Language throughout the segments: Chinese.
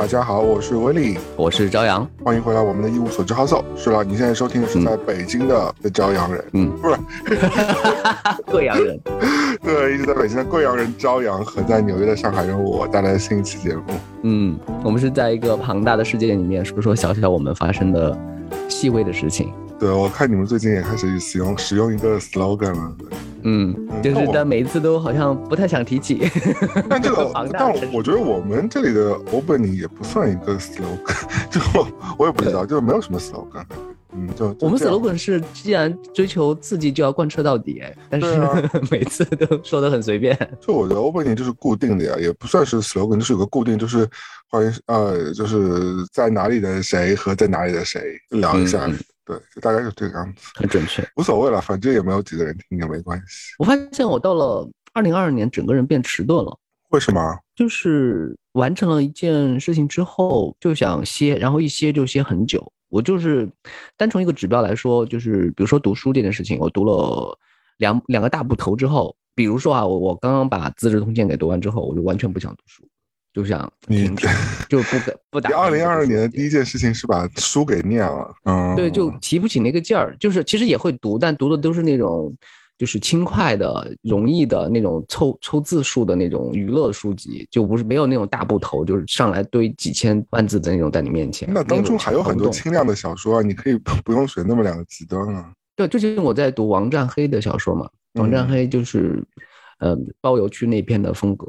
大家好，我是威利，我是朝阳，欢迎回来我们的一无所知 House。是了，你现在收听的是在北京的的朝阳人，嗯，不是 贵阳人，对，一直在北京的贵阳人朝阳和在纽约的上海人我带来的新一期节目。嗯，我们是在一个庞大的世界里面说说小小我们发生的细微的事情。对，我看你们最近也开始使用使用一个 slogan 了。嗯，就是但每一次都好像不太想提起。但这个，但我觉得我们这里的 opening 也不算一个 slogan，就我也不知道，就是没有什么 slogan。嗯，就我们 slogan 是既然追求刺激就要贯彻到底，哎，但是 每次都说的很随便。就我觉得 opening 就是固定的呀，也不算是 slogan，就是有个固定，就是欢迎呃，就是在哪里的谁和在哪里的谁聊一下。对，就大概就这个样子，很准确，无所谓了，反正也没有几个人听，也没关系。我发现我到了二零二二年，整个人变迟钝了。为什么？就是完成了一件事情之后就想歇，然后一歇就歇很久。我就是单从一个指标来说，就是比如说读书这件事情，我读了两两个大部头之后，比如说啊，我我刚刚把《资治通鉴》给读完之后，我就完全不想读书。就想你 就不给不打。二零二二年的第一件事情是把书给念了，嗯，对，就提不起那个劲儿。就是其实也会读，但读的都是那种就是轻快的、容易的那种凑凑字数的那种娱乐书籍，就不是没有那种大部头，就是上来堆几千万字的那种在你面前。那当中还有很多轻量的小说啊，你可以不用选那么两个极端啊。对，最近我在读王占黑的小说嘛，王占黑就是嗯包邮区那篇的风格，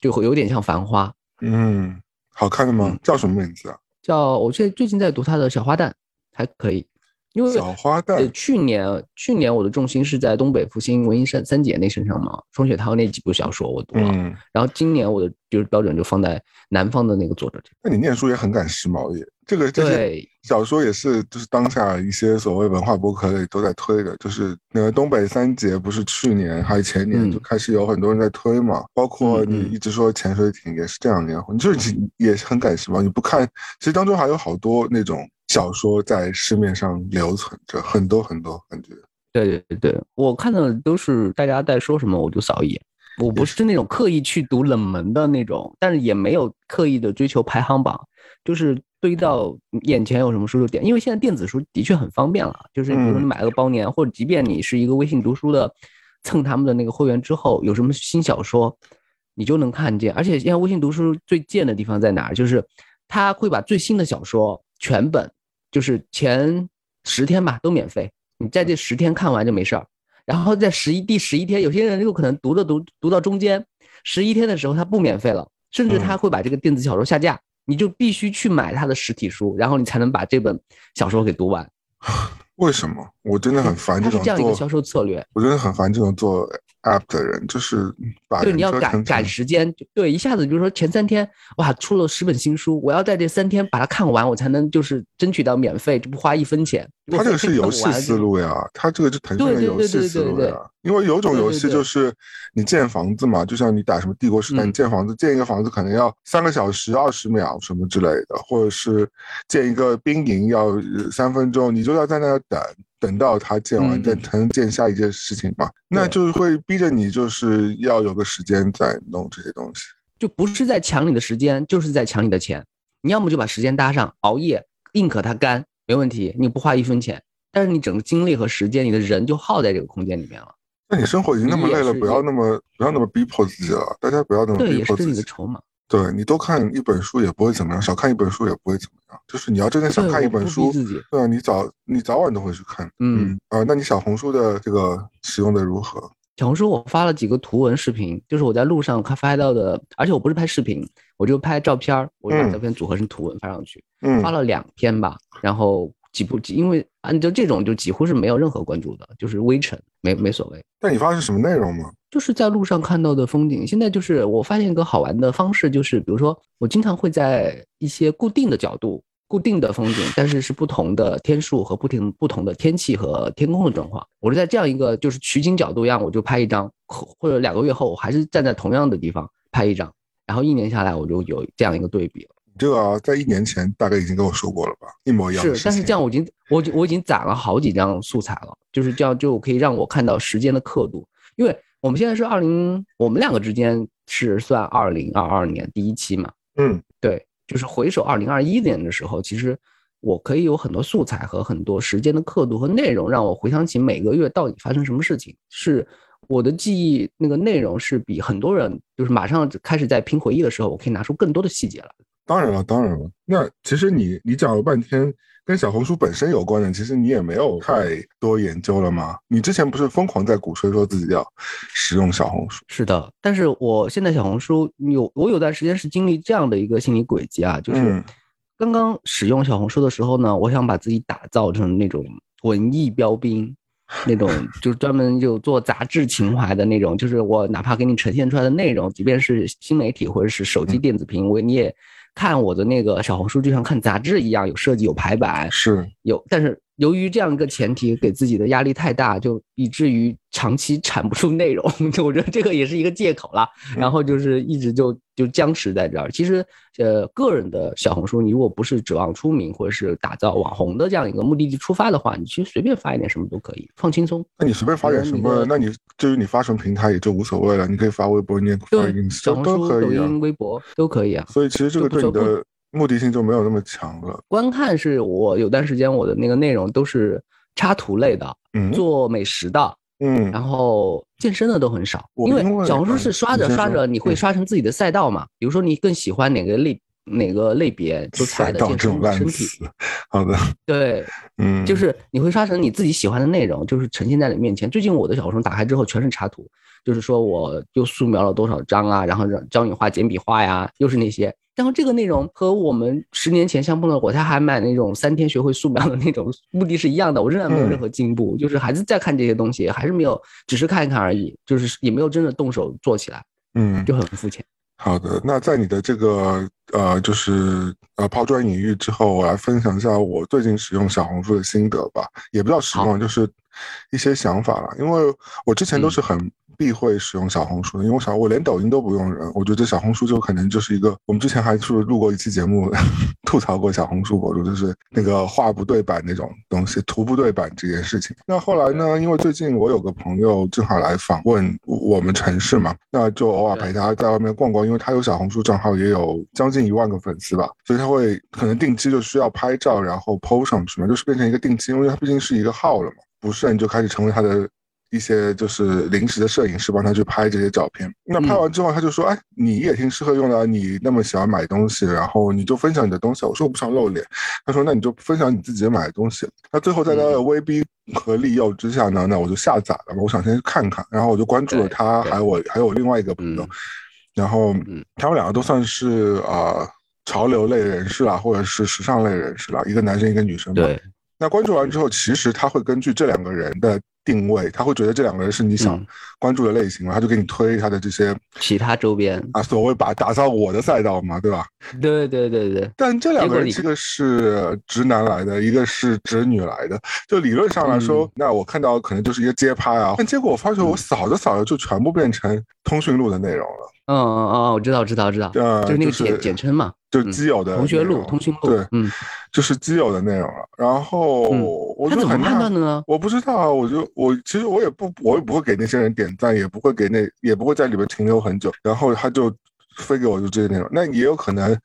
就会有点像《繁花》。嗯，好看的吗？叫什么名字啊？叫我现在最近在读他的《小花旦》，还可以。因为小花旦，去年去年我的重心是在东北复兴文艺三三姐那身上嘛，双雪涛那几部小说我读了。嗯。然后今年我的就是标准就放在南方的那个作者这。那你念书也很赶时髦耶。这个这些小说也是，就是当下一些所谓文化博客类都在推的，就是那个东北三杰不是去年还是前年就开始有很多人在推嘛，包括你一直说潜水艇也是这样念，你就是也是很赶时髦。你不看，其实当中还有好多那种小说在市面上留存着，很多很多感觉。对对对，我看的都是大家在说什么我就扫一眼，我不是那种刻意去读冷门的那种，但是也没有刻意的追求排行榜，就是。堆到眼前有什么书就点，因为现在电子书的确很方便了。就是比如说你买了个包年，或者即便你是一个微信读书的，蹭他们的那个会员之后，有什么新小说，你就能看见。而且现在微信读书最贱的地方在哪儿？就是他会把最新的小说全本，就是前十天吧都免费，你在这十天看完就没事儿。然后在十一第十一天，有些人有可能读着读读到中间，十一天的时候他不免费了，甚至他会把这个电子小说下架。你就必须去买他的实体书，然后你才能把这本小说给读完。为什么？我真的很烦这种这样一个销售策略。我真的很烦这种做 app 的人，就是把对你要赶赶时间，对，一下子比如说前三天哇出了十本新书，我要在这三天把它看完，我才能就是争取到免费，就不花一分钱。他这个是游戏思路呀，他这个是腾讯的游戏思路呀。因为有种游戏就是你建房子嘛，就像你打什么帝国时代，你建房子建一个房子可能要三个小时二十秒什么之类的，或者是建一个兵营要三分钟，你就要在那等，等到他建完再才能建下一件事情嘛。那就是会逼着你就是要有个时间在弄这些东西，就不是在抢你的时间，就是在抢你的钱。你要么就把时间搭上，熬夜硬可它干没问题，你不花一分钱，但是你整个精力和时间，你的人就耗在这个空间里面了。那你生活已经那么累了，不要那么不要那么逼迫自己了。大家不要那么逼迫自己。对，也是你的筹码。对你多看一本书也不会怎么样，少看一本书也不会怎么样。就是你要真的想看一本书，对啊，你早你早晚都会去看。嗯啊，那你小红书的这个使用的如何？小红书我发了几个图文视频，就是我在路上看拍到的，而且我不是拍视频，我就拍照片，我就把照片组合成图文发上去。嗯，发了两篇吧，然后。几部，因为按照这种就几乎是没有任何关注的，就是微尘，没没所谓。那你发的是什么内容吗？就是在路上看到的风景。现在就是我发现一个好玩的方式，就是比如说我经常会在一些固定的角度、固定的风景，但是是不同的天数和不停不同的天气和天空的状况。我是在这样一个就是取景角度一样，我就拍一张，或者两个月后我还是站在同样的地方拍一张，然后一年下来我就有这样一个对比了。这个在一年前大概已经跟我说过了吧，一模一样。是，但是这样我已经我我已经攒了好几张素材了，就是这样就可以让我看到时间的刻度。因为我们现在是二零，我们两个之间是算二零二二年第一期嘛。嗯，对。就是回首二零二一年的时候，其实我可以有很多素材和很多时间的刻度和内容，让我回想起每个月到底发生什么事情。是我的记忆那个内容是比很多人就是马上开始在拼回忆的时候，我可以拿出更多的细节来。当然了，当然了。那其实你你讲了半天。跟小红书本身有关的，其实你也没有太多研究了吗？你之前不是疯狂在鼓吹说自己要使用小红书？是的，但是我现在小红书有我有段时间是经历这样的一个心理轨迹啊，就是刚刚使用小红书的时候呢，我想把自己打造成那种文艺标兵，那种 就是专门就做杂志情怀的那种，就是我哪怕给你呈现出来的内容，即便是新媒体或者是手机电子屏，我你也。看我的那个小红书，就像看杂志一样，有设计，有排版，是有，但是。由于这样一个前提，给自己的压力太大，就以至于长期产不出内容。就我觉得这个也是一个借口了。然后就是一直就就僵持在这儿。其实，呃，个人的小红书，你如果不是指望出名或者是打造网红的这样一个目的地出发的话，你其实随便发一点什么都可以，放轻松。那你随便发点什么？那你至于你发什么平台也就无所谓了。你可以发微博，你也发 ins 小红书、抖音、微博都可以啊。所以其实这个对你的目的性就没有那么强了。观看是我有段时间我的那个内容都是。插图类的，嗯做美食的，嗯，然后健身的都很少，因为小红书是刷着刷着，你会刷成自己的赛道嘛？比如说你更喜欢哪个类哪个类别做出来的健身身体，好的，对，嗯，就是你会刷成你自己喜欢的内容，就是呈现在你面前。最近我的小红书打开之后全是插图，就是说我又素描了多少张啊，然后让教你画简笔画呀，又是那些。然后这个内容和我们十年前相碰的我他还买那种三天学会素描的那种目的是一样的，我仍然没有任何进步，就是还是在看这些东西，还是没有，只是看一看而已，就是也没有真的动手做起来，嗯，就很肤浅。好的，那在你的这个呃，就是呃抛砖引玉之后，我来分享一下我最近使用小红书的心得吧，也不叫使用，就是一些想法了，因为我之前都是很。必会使用小红书的，因为我想我连抖音都不用人，我觉得这小红书就可能就是一个，我们之前还是录过一期节目，吐槽过小红书博主，就是那个画不对版那种东西，图不对版这件事情。那后来呢，因为最近我有个朋友正好来访问我们城市嘛，那就偶尔陪他在外面逛逛，因为他有小红书账号，也有将近一万个粉丝吧，所以他会可能定期就需要拍照，然后 PO 上去嘛，就是变成一个定期，因为他毕竟是一个号了嘛，不顺就开始成为他的。一些就是临时的摄影师帮他去拍这些照片，那拍完之后他就说：“哎，你也挺适合用的，你那么喜欢买东西，然后你就分享你的东西。”我说：“我不想露脸。”他说：“那你就分享你自己买的东西。”那最后在他的威逼和利诱之下呢，那我就下载了，我想先去看看，然后我就关注了他，还有我还有另外一个朋友，然后他们两个都算是啊潮流类人士啦，或者是时尚类人士啦，一个男生一个女生。对。那关注完之后，其实他会根据这两个人的。定位，他会觉得这两个人是你想关注的类型嘛？他就给你推他的这些其他周边啊，所谓把打造我的赛道嘛，对吧？对对对对。但这两个人一个是直男来的，一个是直女来的。就理论上来说，那我看到可能就是一个街拍啊，但结果我发觉我扫着扫着就全部变成通讯录的内容了。嗯嗯嗯，我知道知道知道，就是那个简简称嘛，就基友的同学录、通讯录，对，嗯，就是基友的内容了。然后我就怎么判断的呢？我不知道啊，我就我其实我也不我也不会给那些人点赞，也不会给那也不会在里边停留很久。然后他就飞给我就这些内容，那也有可能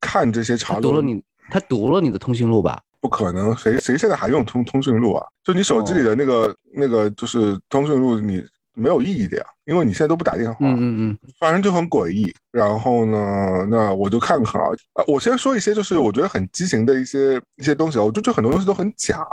看这些潮流。读了你，他读了你的通讯录吧？不可能，谁谁现在还用通通讯录啊？就你手机里的那个那个就是通讯录，你。没有意义的呀，因为你现在都不打电话，嗯嗯嗯，反正就很诡异。然后呢，那我就看看啊，我先说一些，就是我觉得很畸形的一些一些东西啊，我就觉得很多东西都很假，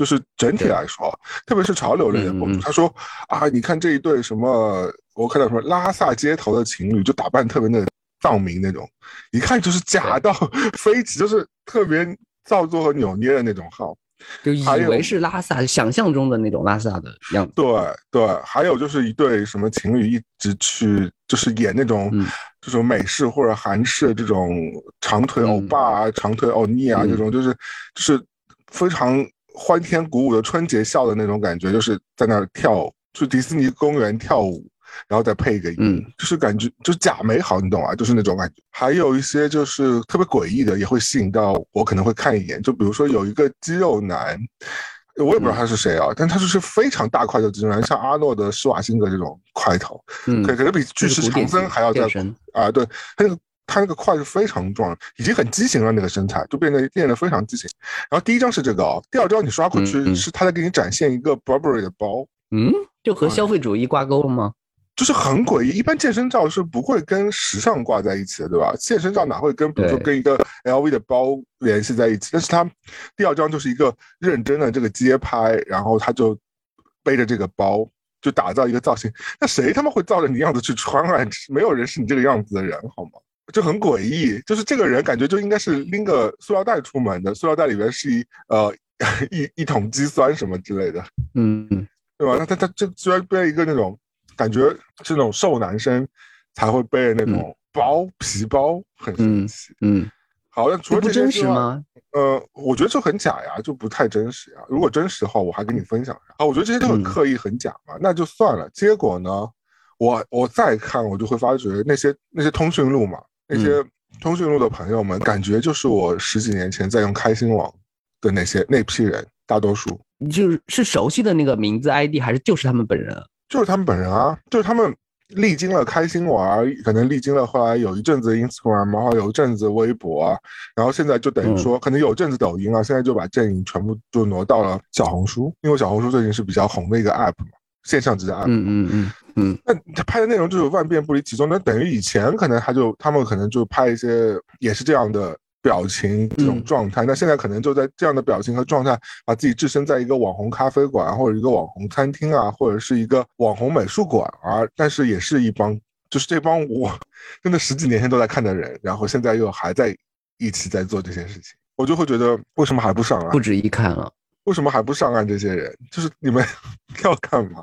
就是整体来说，特别是潮流类的博主，他说啊，你看这一对什么，我看到什么拉萨街头的情侣，就打扮特别的藏民那种，一看就是假到飞起，就是特别造作和扭捏的那种号。就。以为是拉萨，想象中的那种拉萨的样子。对对，还有就是一对什么情侣一直去，就是演那种这种美式或者韩式这种长腿欧巴啊、长腿欧尼啊这种，就是就是非常欢天鼓舞的春节笑的那种感觉，就是在那儿跳，去迪士尼公园跳舞。然后再配一个音，就是感觉就是假美好，你懂啊？就是那种感觉。还有一些就是特别诡异的，也会吸引到我，可能会看一眼。就比如说有一个肌肉男，我也不知道他是谁啊，但他就是非常大块的肌肉男，像阿诺的施瓦辛格这种块头，可可能比巨石强森还要再啊，对他那个他那个胯是非常壮，已经很畸形了，那个身材就变得变得非常畸形。然后第一张是这个哦，第二张你刷过去是他在给你展现一个 Burberry 的包，嗯，就和消费主义挂钩了吗？就是很诡异，一般健身照是不会跟时尚挂在一起的，对吧？健身照哪会跟比如说跟一个 LV 的包联系在一起？但是他第二张就是一个认真的这个街拍，然后他就背着这个包，就打造一个造型。那谁他妈会照着你样子去穿啊？没有人是你这个样子的人，好吗？就很诡异。就是这个人感觉就应该是拎个塑料袋出门的，塑料袋里面是一呃 一一桶肌酸什么之类的，嗯，对吧？那他他就居然背一个那种。感觉是那种瘦男生才会背的那种包皮包，很神奇。嗯，好，那除了这真实吗？呃，我觉得就很假呀，就不太真实呀。如果真实的话，我还跟你分享一下。啊，我觉得这些都很刻意、很假嘛，那就算了。结果呢，我我再看，我就会发觉那些那些通讯录嘛，那些通讯录的朋友们，感觉就是我十几年前在用开心网的那些那批人，大多数就是是熟悉的那个名字 ID，还是就是他们本人？就是他们本人啊，就是他们历经了开心玩，可能历经了后来有一阵子 Instagram，然后有一阵子微博啊，然后现在就等于说，可能有阵子抖音啊，现在就把阵营全部就挪到了小红书，因为小红书最近是比较红的一个 app 嘛，线上级的 app。嗯嗯嗯嗯。那他拍的内容就是万变不离其宗，那等于以前可能他就他们可能就拍一些也是这样的。表情这种状态，那现在可能就在这样的表情和状态，把自己置身在一个网红咖啡馆或者一个网红餐厅啊，或者是一个网红美术馆啊，但是也是一帮，就是这帮我真的十几年前都在看的人，然后现在又还在一起在做这些事情，我就会觉得为什么还不上来？不止一看了，为什么还不上岸？这些人就是你们 要干嘛？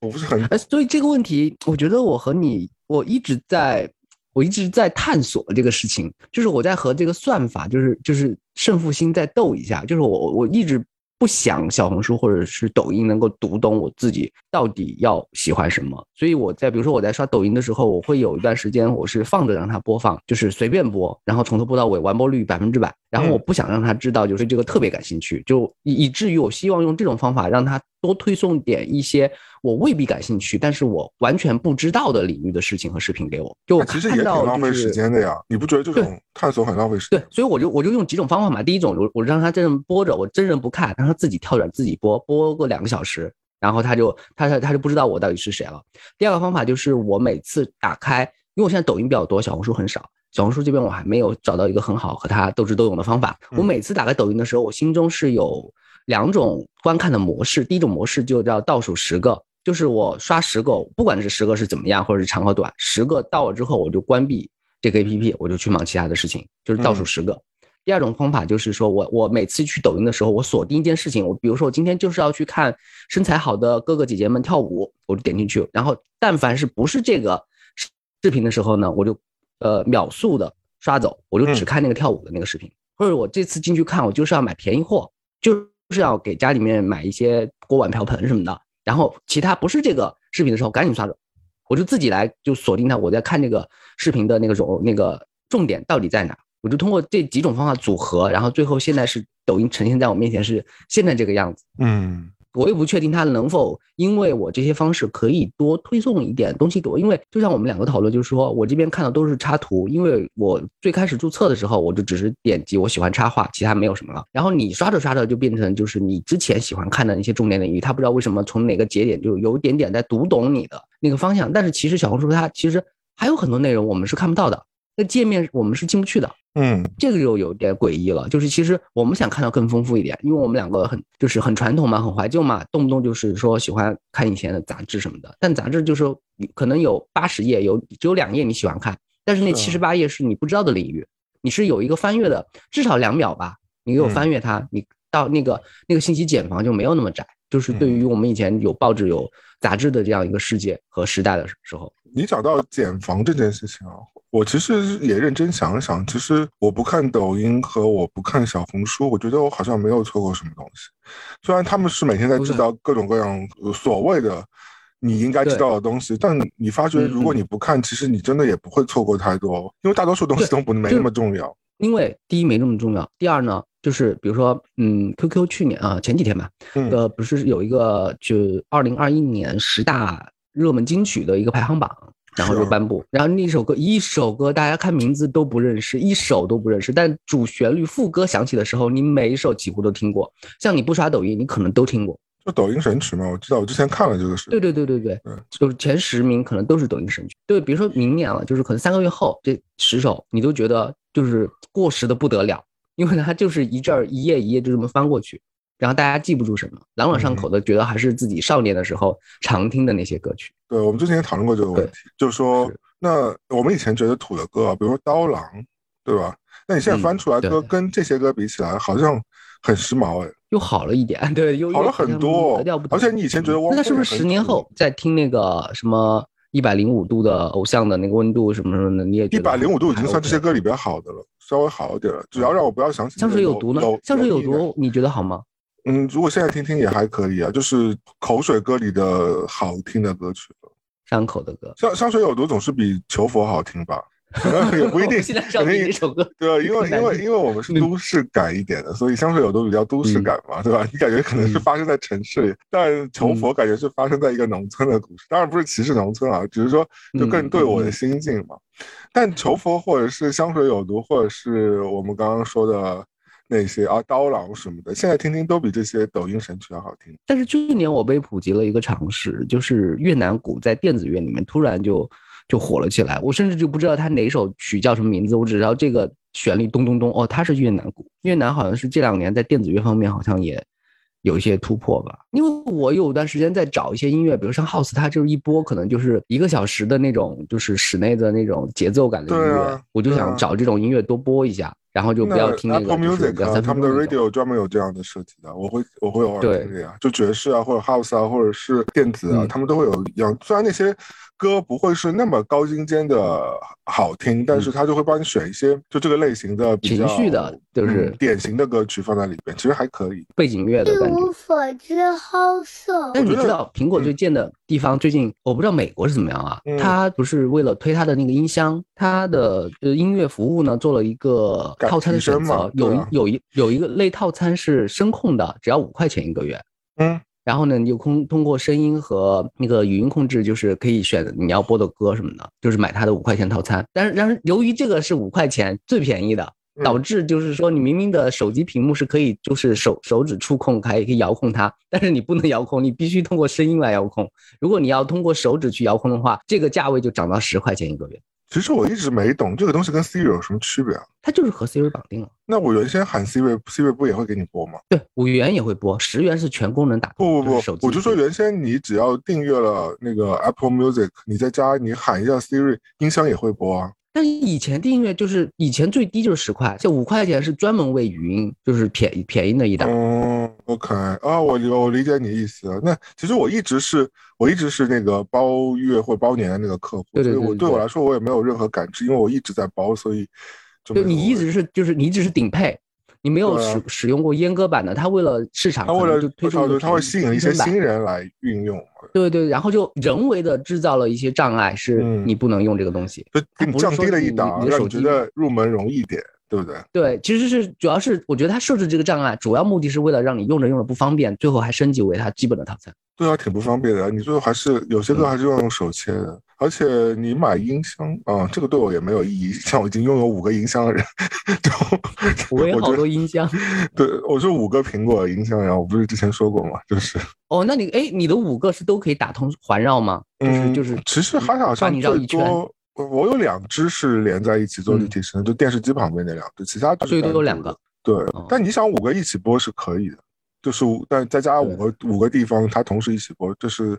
我不是很哎，所以这个问题，我觉得我和你，我一直在。我一直在探索这个事情，就是我在和这个算法，就是就是胜负心在斗一下，就是我我一直。不想小红书或者是抖音能够读懂我自己到底要喜欢什么，所以我在比如说我在刷抖音的时候，我会有一段时间我是放着让它播放，就是随便播，然后从头播到尾，完播率百分之百。然后我不想让他知道，就是这个特别感兴趣，就以以至于我希望用这种方法让他多推送点一些我未必感兴趣，但是我完全不知道的领域的事情和视频给我。就我其实也挺浪费时间的呀，你不觉得这种探索很浪费时间？对，所以我就我就用几种方法嘛。第一种，我我让他真人播着，我真人不看。让他自己跳转自己播播个两个小时，然后他就他他他就不知道我到底是谁了。第二个方法就是我每次打开，因为我现在抖音比较多，小红书很少。小红书这边我还没有找到一个很好和他斗智斗勇的方法。我每次打开抖音的时候，我心中是有两种观看的模式。第一种模式就叫倒数十个，就是我刷十个，不管是十个是怎么样，或者是长和短，十个到了之后我就关闭这个 APP，我就去忙其他的事情，就是倒数十个。第二种方法就是说，我我每次去抖音的时候，我锁定一件事情，我比如说我今天就是要去看身材好的哥哥姐姐们跳舞，我就点进去，然后但凡是不是这个视频的时候呢，我就呃秒速的刷走，我就只看那个跳舞的那个视频，或者我这次进去看，我就是要买便宜货，就是是要给家里面买一些锅碗瓢盆什么的，然后其他不是这个视频的时候赶紧刷走，我就自己来就锁定它，我在看这个视频的那个种那个重点到底在哪。我就通过这几种方法组合，然后最后现在是抖音呈现在我面前是现在这个样子。嗯，我也不确定它能否因为我这些方式可以多推送一点东西给我，因为就像我们两个讨论，就是说我这边看到都是插图，因为我最开始注册的时候我就只是点击我喜欢插画，其他没有什么了。然后你刷着刷着就变成就是你之前喜欢看的那些重点领域，他不知道为什么从哪个节点就有一点点在读懂你的那个方向，但是其实小红书它其实还有很多内容我们是看不到的，那界面我们是进不去的。嗯，这个就有点诡异了。就是其实我们想看到更丰富一点，因为我们两个很就是很传统嘛，很怀旧嘛，动不动就是说喜欢看以前的杂志什么的。但杂志就是可能有八十页，有只有两页你喜欢看，但是那七十八页是你不知道的领域，你是有一个翻阅的，至少两秒吧，你有翻阅它，你到那个那个信息茧房就没有那么窄。就是对于我们以前有报纸有杂志的这样一个世界和时代的时候，你找到茧房这件事情啊。我其实也认真想了想，其实我不看抖音和我不看小红书，我觉得我好像没有错过什么东西。虽然他们是每天在制造各种各样所谓的你应该知道的东西，但你发觉如果你不看，其实你真的也不会错过太多，因为大多数东西都不没那么重要。因为第一没那么重要，第二呢，就是比如说，嗯，QQ 去年啊前几天吧，呃，不是有一个就二零二一年十大热门金曲的一个排行榜。然后就颁布。然后那首歌一首歌大家看名字都不认识，一首都不认识，但主旋律副歌响起的时候，你每一首几乎都听过。像你不刷抖音，你可能都听过。就抖音神曲嘛，我知道，我之前看了这个是。对对对对对，就是前十名可能都是抖音神曲。对，比如说明年了，就是可能三个月后这十首你都觉得就是过时的不得了，因为它就是一阵儿一页一页就这么翻过去，然后大家记不住什么，朗朗上口的，觉得还是自己少年的时候常听的那些歌曲。对，我们之前也讨论过这个问题，就是说，那我们以前觉得土的歌，比如说刀郎，对吧？那你现在翻出来歌跟这些歌比起来，好像很时髦哎。又好了一点，对，又好了很多，而且你以前觉得汪，那是不是十年后再听那个什么一百零五度的偶像的那个温度什么什么的，你也一百零五度已经算这些歌里边好的了，稍微好一点了。只要让我不要想起香水有毒呢？香水有毒，你觉得好吗？嗯，如果现在听听也还可以啊，就是口水歌里的好听的歌曲，伤口的歌。香香水有毒总是比求佛好听吧？也不一 定，肯定一首歌，对，因为因为因为我们是都市感一点的，所以香水有毒比较都市感嘛，对吧？你感觉可能是发生在城市里，但求佛感觉是发生在一个农村的故事。当然不是歧视农村啊，只是说就更对我的心境嘛。但求佛或者是香水有毒，或者是我们刚刚说的那些啊刀郎什么的，现在听听都比这些抖音神曲要好听。但是去年我被普及了一个常识，就是越南鼓在电子乐里面突然就。就火了起来，我甚至就不知道它哪首曲叫什么名字，我只知道这个旋律咚咚咚，哦，它是越南鼓。越南好像是这两年在电子乐方面好像也有一些突破吧。因为我有段时间在找一些音乐，比如像 House，它就是一播可能就是一个小时的那种，就是室内的那种节奏感的音乐，我就想找这种音乐多播一下，然后就不要听那个。Apple Music 他们的 Radio 专门有这样的设计的，我会我会偶尔听这样，就爵士啊，或者 House 啊，或者是电子啊，他们都会有一样。虽然那些。歌不会是那么高精尖的好听，但是他就会帮你选一些就这个类型的情绪的，就是典型的歌曲放在里边，其实还可以。背景乐的感觉。一无所知，好色。但你知道苹果最贱的地方，最近我不知道美国是怎么样啊？它不是为了推它的那个音箱，它的呃音乐服务呢做了一个套餐的选择，有有一有一个类套餐是声控的，只要五块钱一个月。嗯。然后呢，你就通通过声音和那个语音控制，就是可以选你要播的歌什么的，就是买它的五块钱套餐。但是，但是由于这个是五块钱最便宜的，导致就是说你明明的手机屏幕是可以，就是手手指触控，还可以遥控它，但是你不能遥控，你必须通过声音来遥控。如果你要通过手指去遥控的话，这个价位就涨到十块钱一个月。其实我一直没懂这个东西跟 Siri 有什么区别啊？它就是和 Siri 绑定了。那我原先喊 Siri，Siri 不也会给你播吗？对，五元也会播，十元是全功能打。不不不，我就说原先你只要订阅了那个 Apple Music，你在家你喊一下 Siri，音箱也会播啊。但以前订阅就是以前最低就是十块，这五块钱是专门为语音，就是便宜便宜的一档。哦，OK 啊，我我理解你意思。那其实我一直是我一直是那个包月或包年的那个客户，所以我对我来说我也没有任何感知，因为我一直在包，所以就你一直是就是你一直是顶配，你没有使使用过阉割版的，他为了市场，他为了就推出，他会吸引一些新人来运用。对对，然后就人为的制造了一些障碍，是你不能用这个东西，就降低了一档，让你觉得入门容易点，对不对？对，其实是主要是我觉得它设置这个障碍，主要目的是为了让你用着用着不方便，最后还升级为它基本的套餐。对啊，挺不方便的，你最后还是有些歌还是要用手切的。而且你买音箱啊，这个对我也没有意义。像我已经拥有五个音箱的人，我有好多音箱。对，我是五个苹果音箱，然后我不是之前说过吗？就是。哦，那你哎，你的五个是都可以打通环绕吗？就是就是。其实还好像最多，我有两只是连在一起做立体声，就电视机旁边那两只，其他最多有两个。对，但你想五个一起播是可以的，就是但再加五个五个地方，它同时一起播，这是。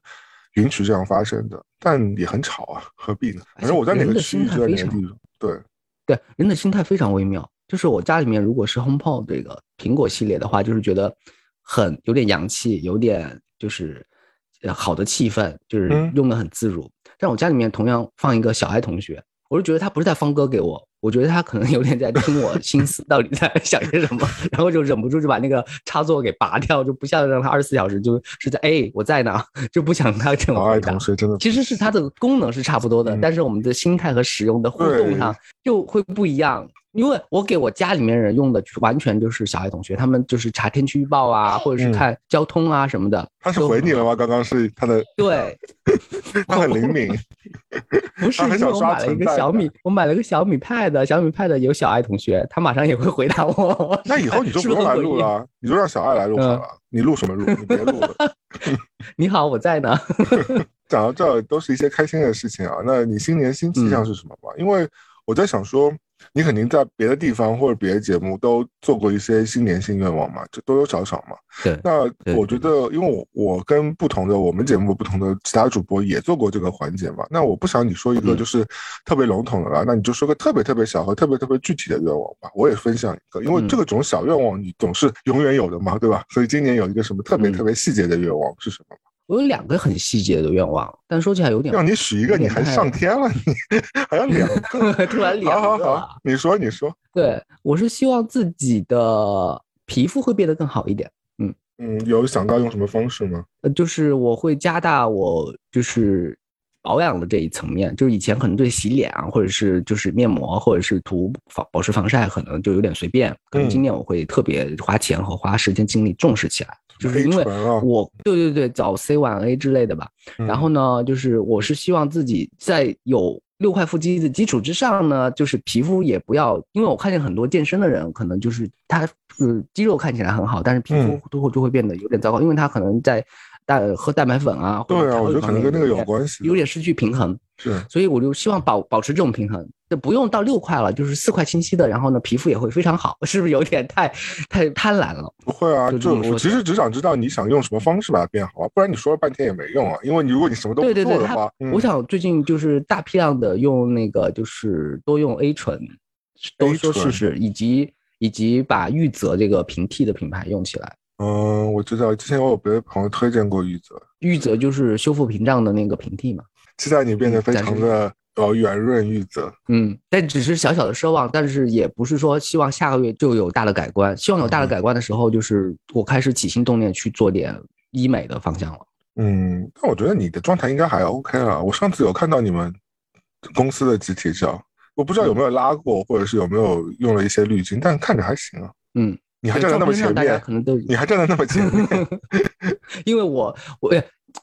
允许这样发生的，但也很吵啊，何必呢？反正我在哪个区域就在哪个地方。对对，人的心态非常微妙。就是我家里面如果是 HomePod 这个苹果系列的话，就是觉得很有点洋气，有点就是好的气氛，就是用的很自如。但我家里面同样放一个小爱同学，我就觉得他不是在放歌给我。我觉得他可能有点在听我 心思，到底在想些什么，然后就忍不住就把那个插座给拔掉，就不想让他二十四小时就是在哎我在呢，就不想他这种回答。其实是它的功能是差不多的，但是我们的心态和使用的互动上就会不一样。因为我给我家里面人用的完全就是小爱同学，他们就是查天气预报啊，或者是看交通啊什么的。他是回你了吗？刚刚是他的对，他很灵敏。不是，因为我买了一个小米，我买了个小米 Pad，小米 Pad 有小爱同学，他马上也会回答我。那以后你就不用来录了，你就让小爱来录好了。你录什么录？你别录了。你好，我在呢。讲到这都是一些开心的事情啊。那你新年新气象是什么吧？因为我在想说。你肯定在别的地方或者别的节目都做过一些新年新愿望嘛，就多多少少嘛。对。那我觉得，因为我我跟不同的我们节目不同的其他主播也做过这个环节嘛。那我不想你说一个就是特别笼统的了，那你就说个特别特别小和特别特别具体的愿望吧。我也分享一个，因为这个种小愿望你总是永远有的嘛，对吧？所以今年有一个什么特别特别细节的愿望是什么？我有两个很细节的愿望，但说起来有点让你许一个，你还上天了，你还有两个，突然两个。好好好，你说你说。对，我是希望自己的皮肤会变得更好一点。嗯嗯，有想到用什么方式吗？呃，就是我会加大我就是保养的这一层面，就是以前可能对洗脸啊，或者是就是面膜，或者是涂防保湿防晒，可能就有点随便。可能今年我会特别花钱和花时间精力重视起来。就是因为我对对对早 C 晚 A 之类的吧，然后呢，就是我是希望自己在有六块腹肌的基础之上呢，就是皮肤也不要，因为我看见很多健身的人，可能就是他是肌肉看起来很好，但是皮肤都会就会变得有点糟糕，因为他可能在蛋喝蛋白粉啊，对啊，我觉得可能跟那个有关系，有点失去平衡。是，所以我就希望保保持这种平衡，就不用到六块了，就是四块清晰的，然后呢，皮肤也会非常好，是不是有点太太贪婪了？不会啊，就我其实只想知道你想用什么方式把它变好啊，不然你说了半天也没用啊，因为你如果你什么都不做的话，我想最近就是大批量的用那个就是多用 A 醇，都说试试，以及以及把玉泽这个平替的品牌用起来。嗯，我知道，之前我有别的朋友推荐过玉泽，玉泽就是修复屏障的那个平替嘛。期待你变得非常的呃圆润玉泽，嗯，但只是小小的奢望，但是也不是说希望下个月就有大的改观。希望有大的改观的时候，就是我开始起心动念去做点医美的方向了。嗯，但我觉得你的状态应该还 OK 啊。我上次有看到你们公司的集体照，我不知道有没有拉过，或者是有没有用了一些滤镜，但看着还行啊。嗯，你还站在那么前面，可能都你还站在那么前面，因为我我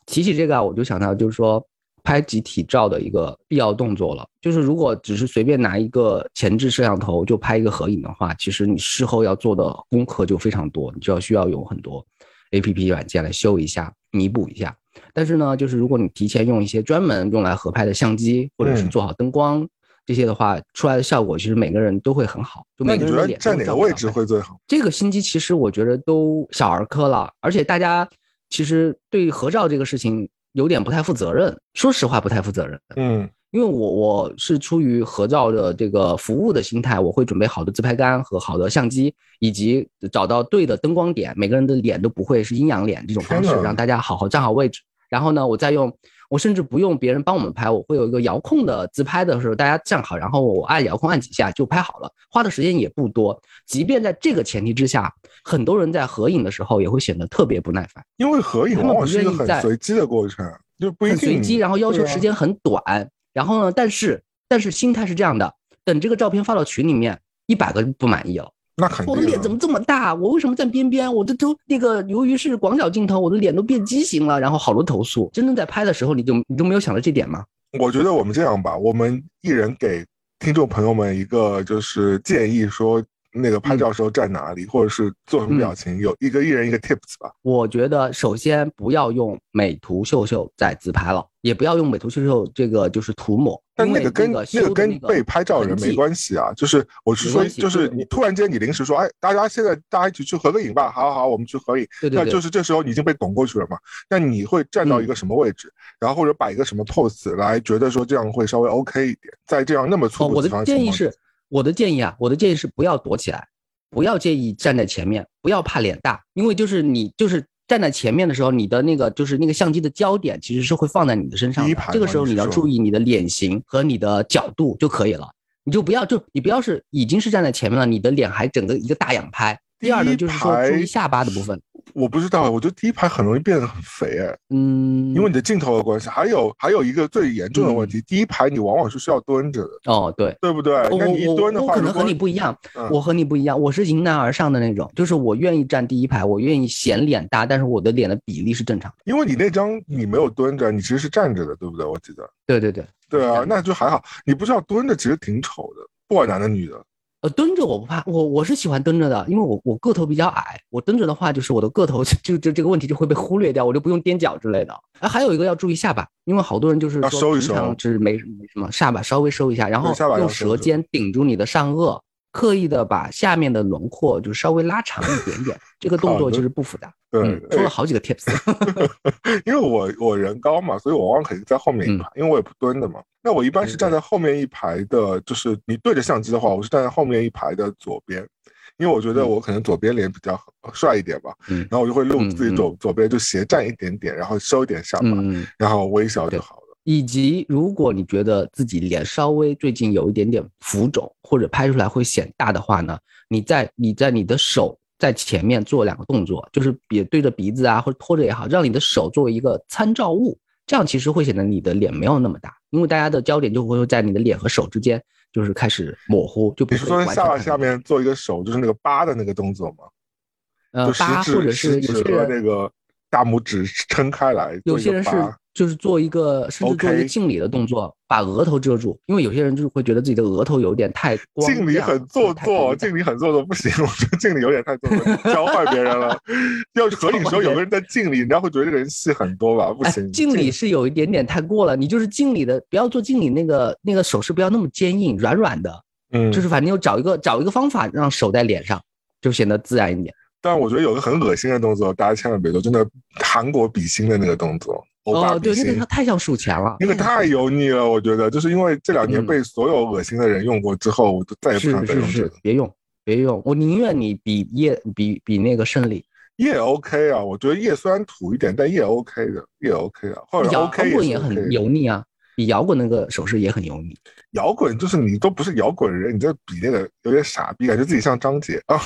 提起这个啊，我就想到就是说。拍集体照的一个必要动作了，就是如果只是随便拿一个前置摄像头就拍一个合影的话，其实你事后要做的功课就非常多，你就要需要用很多 A P P 软件来修一下、弥补一下。但是呢，就是如果你提前用一些专门用来合拍的相机，或者是做好灯光这些的话，出来的效果其实每个人都会很好。就每个人的脸在哪个位置会最好？这个心机其实我觉得都小儿科了，而且大家其实对合照这个事情。有点不太负责任，说实话不太负责任。嗯，因为我我是出于合照的这个服务的心态，我会准备好的自拍杆和好的相机，以及找到对的灯光点，每个人的脸都不会是阴阳脸这种方式，让大家好好站好位置。然后呢，我再用，我甚至不用别人帮我们拍，我会有一个遥控的自拍的时候，大家站好，然后我按遥控按几下就拍好了，花的时间也不多。即便在这个前提之下，很多人在合影的时候也会显得特别不耐烦，因为合影往往是一个很随机的过程，就不一定很随机，然后要求时间很短。然后呢，但是但是心态是这样的，等这个照片发到群里面，一百个不满意了。那肯定。我的脸怎么这么大？我为什么站边边？我这都那个，由于是广角镜头，我的脸都变畸形了。然后好多投诉。真正在拍的时候，你就你都没有想到这点吗？我觉得我们这样吧，我们一人给听众朋友们一个就是建议，说那个拍照时候站哪里，或者是做什么表情，有一个一人一个 tips 吧。我觉得首先不要用美图秀秀在自拍了。也不要用美图秀秀这个就是涂抹，但那个跟那个跟被拍照人没关系啊。就是我是说，就是你突然间你临时说，哎，大家现在大家一起去合个影吧，好好好，我们去合影。那就是这时候你已经被拱过去了嘛。那你会站到一个什么位置，然后或者摆一个什么 pose 来，觉得说这样会稍微 OK 一点。在这样那么粗我的建议是，我的建议啊，我的建议是不要躲起来，不要介意站在前面，不要怕脸大，因为就是你就是。站在前面的时候，你的那个就是那个相机的焦点其实是会放在你的身上。这个时候你要注意你的脸型和你的角度就可以了。你就不要就你不要是已经是站在前面了，你的脸还整个一个大仰拍。第二呢，就是说注意下巴的部分。我不知道，我觉得第一排很容易变得很肥哎。嗯，因为你的镜头的关系，还有还有一个最严重的问题，第一排你往往是需要蹲着的。哦，对，对不对？那你一蹲的话，我可能和你不一样，我和你不一样，我是迎难而上的那种，就是我愿意站第一排，我愿意显脸大，但是我的脸的比例是正常的。因为你那张你没有蹲着，你其实是站着的，对不对？我记得。对对对。对啊，那就还好。你不知道蹲着其实挺丑的，不管男的女的。呃，蹲着我不怕，我我是喜欢蹲着的，因为我我个头比较矮，我蹲着的话，就是我的个头就 就这个问题就会被忽略掉，我就不用踮脚之类的。啊，还有一个要注意下巴，因为好多人就是说平常就是没没什么下巴稍微收一下，然后用舌尖顶住你的上颚。刻意的把下面的轮廓就稍微拉长一点点，这个动作其实不复杂。对，说了好几个 tips。因为我我人高嘛，所以我往往肯定在后面一排，因为我也不蹲的嘛。那我一般是站在后面一排的，就是你对着相机的话，我是站在后面一排的左边，因为我觉得我可能左边脸比较帅一点吧。嗯。然后我就会露自己左左边就斜站一点点，然后收一点下巴，然后微笑就好了。以及，如果你觉得自己脸稍微最近有一点点浮肿，或者拍出来会显大的话呢，你在你在你的手在前面做两个动作，就是别对着鼻子啊，或者拖着也好，让你的手作为一个参照物，这样其实会显得你的脸没有那么大，因为大家的焦点就会在你的脸和手之间，就是开始模糊。就比如说下巴下面做一个手，就是那个八的那个动作嘛，呃，八或者是有些人那个大拇指撑开来，有些人是。就是做一个，甚至做一个敬礼的动作，把额头遮住，因为有些人就是会觉得自己的额头有点太光。敬礼很做作，敬礼很做作，不行，我觉得敬礼有点太做作，教坏别人了。要是合影时候有个人在敬礼，人家会觉得这个人戏很多吧？不行，敬礼是有一点点太过了。你就是敬礼的，不要做敬礼那个那个手势，不要那么坚硬，软软的。嗯，就是反正要找一个找一个方法，让手在脸上，就显得自然一点。但我觉得有个很恶心的动作，大家千万别做，真的韩国比心的那个动作。哦，对，那个太像数钱了，那个太油腻了，我觉得，就是因为这两年被所有恶心的人用过之后，我就再也不想再用这个。别用，别用，我宁愿你比叶比比那个胜利叶 OK 啊，我觉得叶虽然土一点，但叶 OK 的，叶 OK 啊，或者 OK 也很油腻啊。比摇滚那个手势也很油腻。摇滚就是你都不是摇滚人，你这比那个有点傻逼，感觉自己像张杰啊！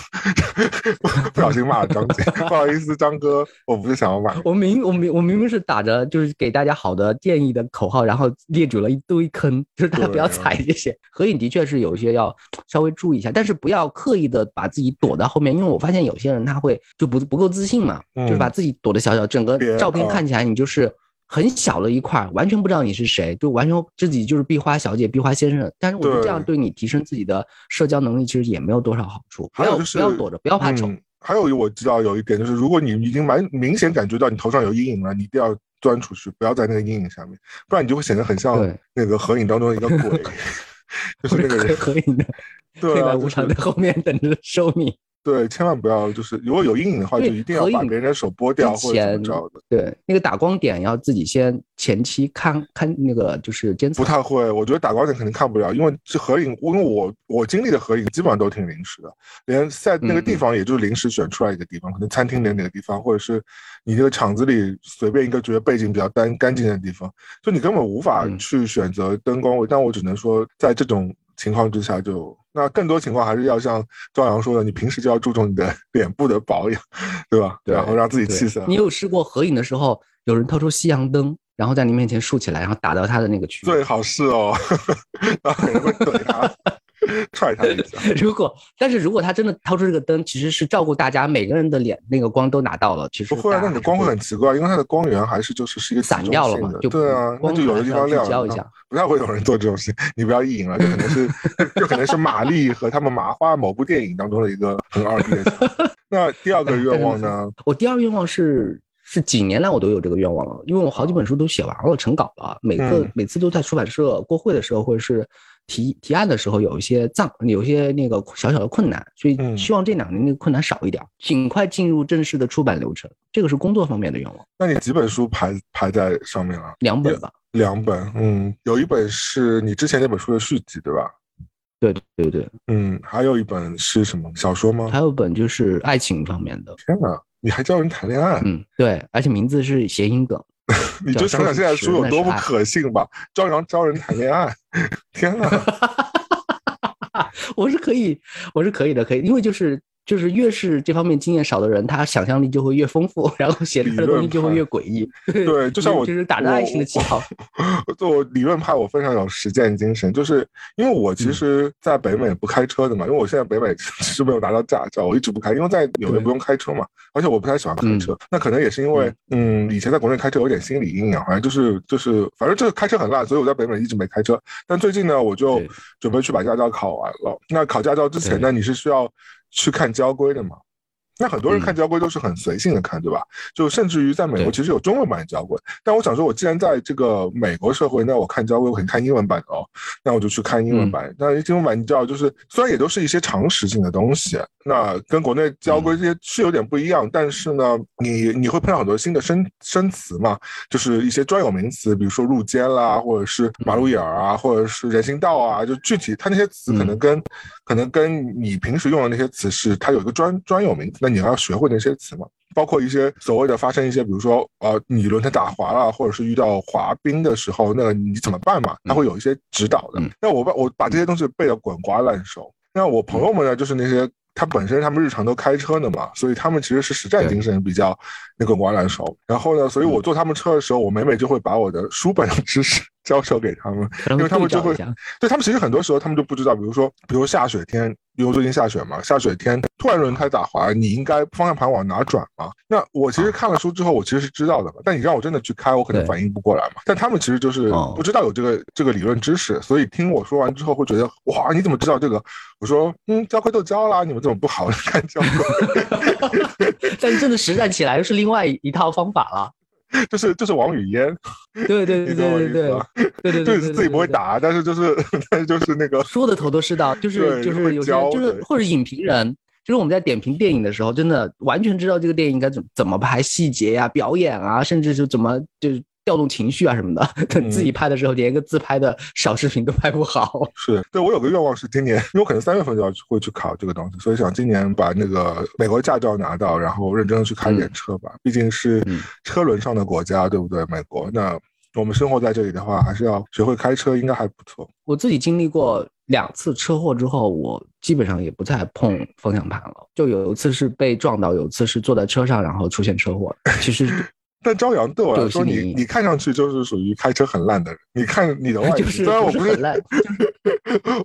不小心骂了张杰，不好意思，张哥，我不是想要骂。我明我明我明明是打着就是给大家好的建议的口号，然后列举了一堆坑，就是大家不要踩这些。合影的确是有一些要稍微注意一下，但是不要刻意的把自己躲到后面，因为我发现有些人他会就不不够自信嘛，就是把自己躲得小小，整个照片看起来你就是。很小的一块，完全不知道你是谁，就完全自己就是壁花小姐、壁花先生。但是我觉得这样对你提升自己的社交能力，其实也没有多少好处。还有、就是不要躲着，不要怕丑。还有我知道有一点就是，如果你已经蛮明显感觉到你头上有阴影了，你一定要钻出去，不要在那个阴影下面，不然你就会显得很像那个合影当中的一个鬼，就是那个人合影的，黑白无常在后面等着收你。对，千万不要，就是如果有阴影的话，就一定要把别人的手剥掉或者怎么着的。对，那个打光点要自己先前期看看那个就是监测。不太会，我觉得打光点肯定看不了，因为这合影，因为我我经历的合影基本上都挺临时的，连在那个地方也就是临时选出来一个地方，可能餐厅里哪个地方，或者是你这个场子里随便一个觉得背景比较单干净的地方，就你根本无法去选择灯光位。但我只能说，在这种情况之下就。那更多情况还是要像朝阳说的，你平时就要注重你的脸部的保养，对吧？然后让自己气色。你有试过合影的时候，有人掏出夕阳灯，然后在你面前竖起来，然后打到他的那个区域？最好是哦，然后人会怼他。踹他一下。如果，但是如果他真的掏出这个灯，其实是照顾大家每个人的脸，那个光都拿到了。其实不会，那你的光会很奇怪，因为它的光源还是就是是一个散掉了嘛。就对啊，那就有的地方亮一下，不太会有人做这种事。你不要意淫了，这可能是，这可能是玛丽和他们麻花某部电影当中的一个很二的。那第二个愿望呢？我第二愿望是是几年来我都有这个愿望了，因为我好几本书都写完了，成稿了，每个每次都在出版社过会的时候或者是。提提案的时候有一些障，有一些那个小小的困难，所以希望这两年那个困难少一点，尽快进入正式的出版流程。这个是工作方面的愿望。那你几本书排排在上面了？两本吧。两本，嗯，有一本是你之前那本书的续集，对吧？对对对对，嗯，还有一本是什么小说吗？还有本就是爱情方面的。天哪，你还教人谈恋爱？嗯，对，而且名字是谐音梗。你就想想现在书有多不可信吧？招人招人谈恋爱，天哪！我是可以，我是可以的，可以，因为就是就是越是这方面经验少的人，他想象力就会越丰富，然后写出来的东西就会越诡异。对，就像我就是打着爱情的旗号。我理论派，我非常有实践精神，就是因为我其实在北美不开车的嘛，因为我现在北美 其实没有拿到驾照，我一直不开，因为在纽约不用开车嘛，而且我不太喜欢开车。那可能也是因为，嗯，以前在国内开车有点心理阴影，好像就是就是，反正就是开车很烂，所以我在北美一直没开车。但最近呢，我就准备去把驾照考完了。那考驾照之前呢，你是需要。去看交规的嘛？那很多人看交规都是很随性的看，对吧？就甚至于在美国，其实有中文版的交规。但我想说，我既然在这个美国社会，那我看交规，我肯定看英文版的哦。那我就去看英文版。那英文版你知道，就是虽然也都是一些常识性的东西，那跟国内交规这些是有点不一样。但是呢，你你会碰到很多新的生生词嘛，就是一些专有名词，比如说入间啦，或者是马路眼儿啊，或者是人行道啊，就具体它那些词可能跟可能跟你平时用的那些词是它有一个专专有名词。你要学会那些词嘛，包括一些所谓的发生一些，比如说呃，你轮胎打滑了，或者是遇到滑冰的时候，那你怎么办嘛？他会有一些指导的。那我把我把这些东西背得滚瓜烂熟。那我朋友们呢，就是那些他本身他们日常都开车的嘛，所以他们其实是实战精神比较那滚瓜烂熟。然后呢，所以我坐他们车的时候，我每每就会把我的书本的 知识教授给他们，因为他们就会对他们其实很多时候他们就不知道，比如说比如下雪天。因为最近下雪嘛，下雪天突然轮胎打滑，你应该方向盘往哪转嘛？那我其实看了书之后，我其实是知道的嘛。但你让我真的去开，我可能反应不过来嘛。但他们其实就是不知道有这个这个理论知识，所以听我说完之后会觉得哇，你怎么知道这个？我说嗯，交规都交啦，你们怎么不好好看交规？但真的实战起来又是另外一套方法了。就是就是王语嫣，对对对对对对对 自己不会打，但是就是但是就是那个说的头头是道，就 是就是有些就是或者影评人，就是我们在点评电影的时候，真的完全知道这个电影该怎怎么拍细节呀、表演啊，甚至是怎么就是。调动情绪啊什么的，等 自己拍的时候，连一个自拍的小视频都拍不好。是对我有个愿望是今年，因为我可能三月份就要会去考这个东西，所以想今年把那个美国驾照拿到，然后认真的去开点车吧。毕竟是车轮上的国家，对不对？美国，那我们生活在这里的话，还是要学会开车，应该还不错。我自己经历过两次车祸之后，我基本上也不再碰方向盘了。就有一次是被撞到，有一次是坐在车上然后出现车祸。其实。但朝阳对我来说，你你看上去就是属于开车很烂的人。你看你的外 形，虽然我不是很烂，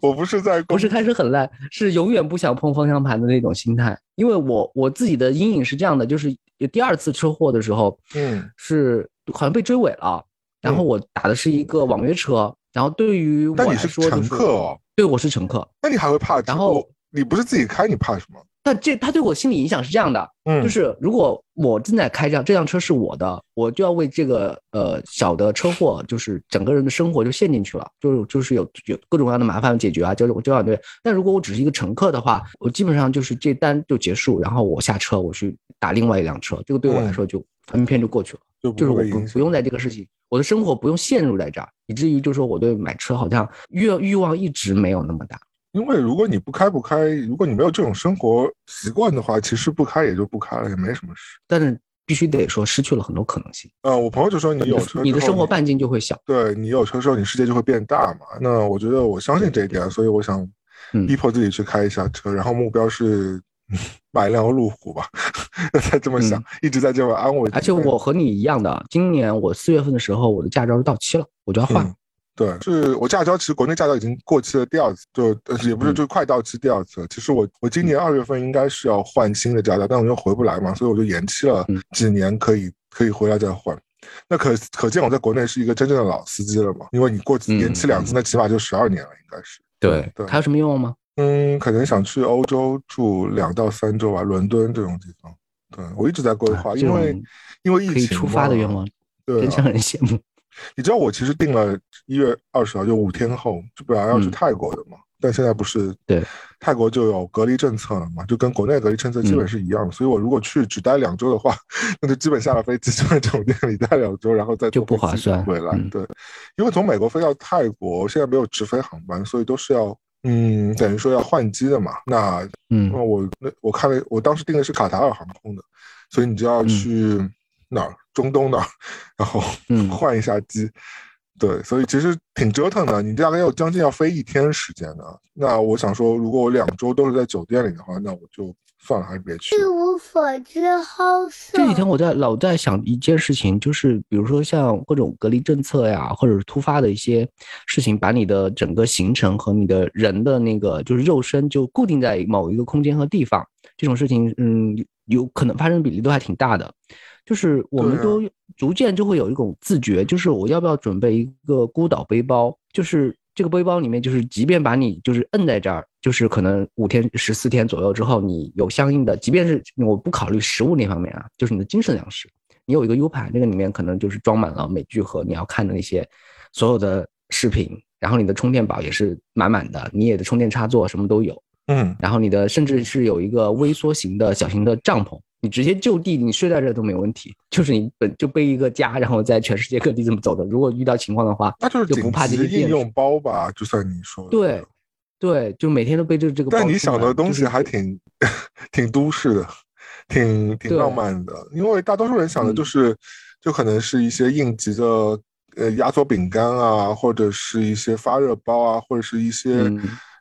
我不是在不是开车很烂，是永远不想碰方向盘的那种心态。因为我我自己的阴影是这样的，就是第二次车祸的时候，嗯，是好像被追尾了，然后我打的是一个网约车，然后对于我来说，乘客哦，对，我是乘客，那你还会怕？然后你不是自己开，你怕什么？但这他对我心理影响是这样的，嗯，就是如果我正在开这样这辆车是我的，我就要为这个呃小的车祸，就是整个人的生活就陷进去了，就是就是有有各种各样的麻烦要解决啊，交交管队。但如果我只是一个乘客的话，我基本上就是这单就结束，然后我下车我去打另外一辆车，这个对我来说就翻篇就过去了，就是我不不用在这个事情，我的生活不用陷入在这儿，以至于就是说我对买车好像欲欲望一直没有那么大。因为如果你不开不开，如果你没有这种生活习惯的话，其实不开也就不开了，也没什么事。但是必须得说，失去了很多可能性。呃，我朋友就说你有车，你的生活半径就会小。对你有车之后，你世界就会变大嘛。那我觉得我相信这一点，所以我想逼迫自己去开一下车，然后目标是买一辆路虎吧。才这么想，一直在这么安慰。而且我和你一样的，今年我四月份的时候，我的驾照就到期了，我就要换。对，是我驾照，其实国内驾照已经过期了第二次，就也不是就快到期第二次。其实我我今年二月份应该是要换新的驾照，但我又回不来嘛，所以我就延期了几年，可以可以回来再换。那可可见我在国内是一个真正的老司机了嘛？因为你过延期两次，那起码就十二年了，应该是。对对，还有什么用吗？嗯，可能想去欧洲住两到三周吧，伦敦这种地方。对我一直在规划，因为因为疫情出发的愿望，对，真让人羡慕。你知道我其实订了一月二十号，就五天后，就本来要去泰国的嘛。但现在不是对泰国就有隔离政策了嘛？就跟国内隔离政策基本是一样的。所以我如果去只待两周的话，那就基本下了飞机就在酒店里待两周，然后再就不划算回来。对，因为从美国飞到泰国现在没有直飞航班，所以都是要嗯，等于说要换机的嘛。那嗯，那我那我看了，我当时订的是卡塔尔航空的，所以你就要去哪儿？中东哪儿，然后换一下机，对，所以其实挺折腾的。你大概要将近要飞一天时间的。那我想说，如果我两周都是在酒店里的话，那我就算了，还是别去。一无所知，好色。这几天我在老在想一件事情，就是比如说像各种隔离政策呀，或者是突发的一些事情，把你的整个行程和你的人的那个就是肉身就固定在某一个空间和地方，这种事情，嗯，有可能发生比例都还挺大的。就是我们都逐渐就会有一种自觉，就是我要不要准备一个孤岛背包，就是。这个背包里面，就是即便把你就是摁在这儿，就是可能五天、十四天左右之后，你有相应的，即便是我不考虑食物那方面啊，就是你的精神粮食，你有一个 U 盘，那个里面可能就是装满了美剧和你要看的那些所有的视频，然后你的充电宝也是满满的，你也的充电插座什么都有，嗯，然后你的甚至是有一个微缩型的小型的帐篷。你直接就地，你睡在这都没问题。就是你本就背一个家，然后在全世界各地这么走的。如果遇到情况的话，那就是就不怕这些应用包吧？就算你说对，对，就每天都背着这个。但你想的东西还挺 挺都市的，挺挺浪漫的。因为大多数人想的就是，就可能是一些应急的呃压缩饼干啊，或者是一些发热包啊，或者是一些。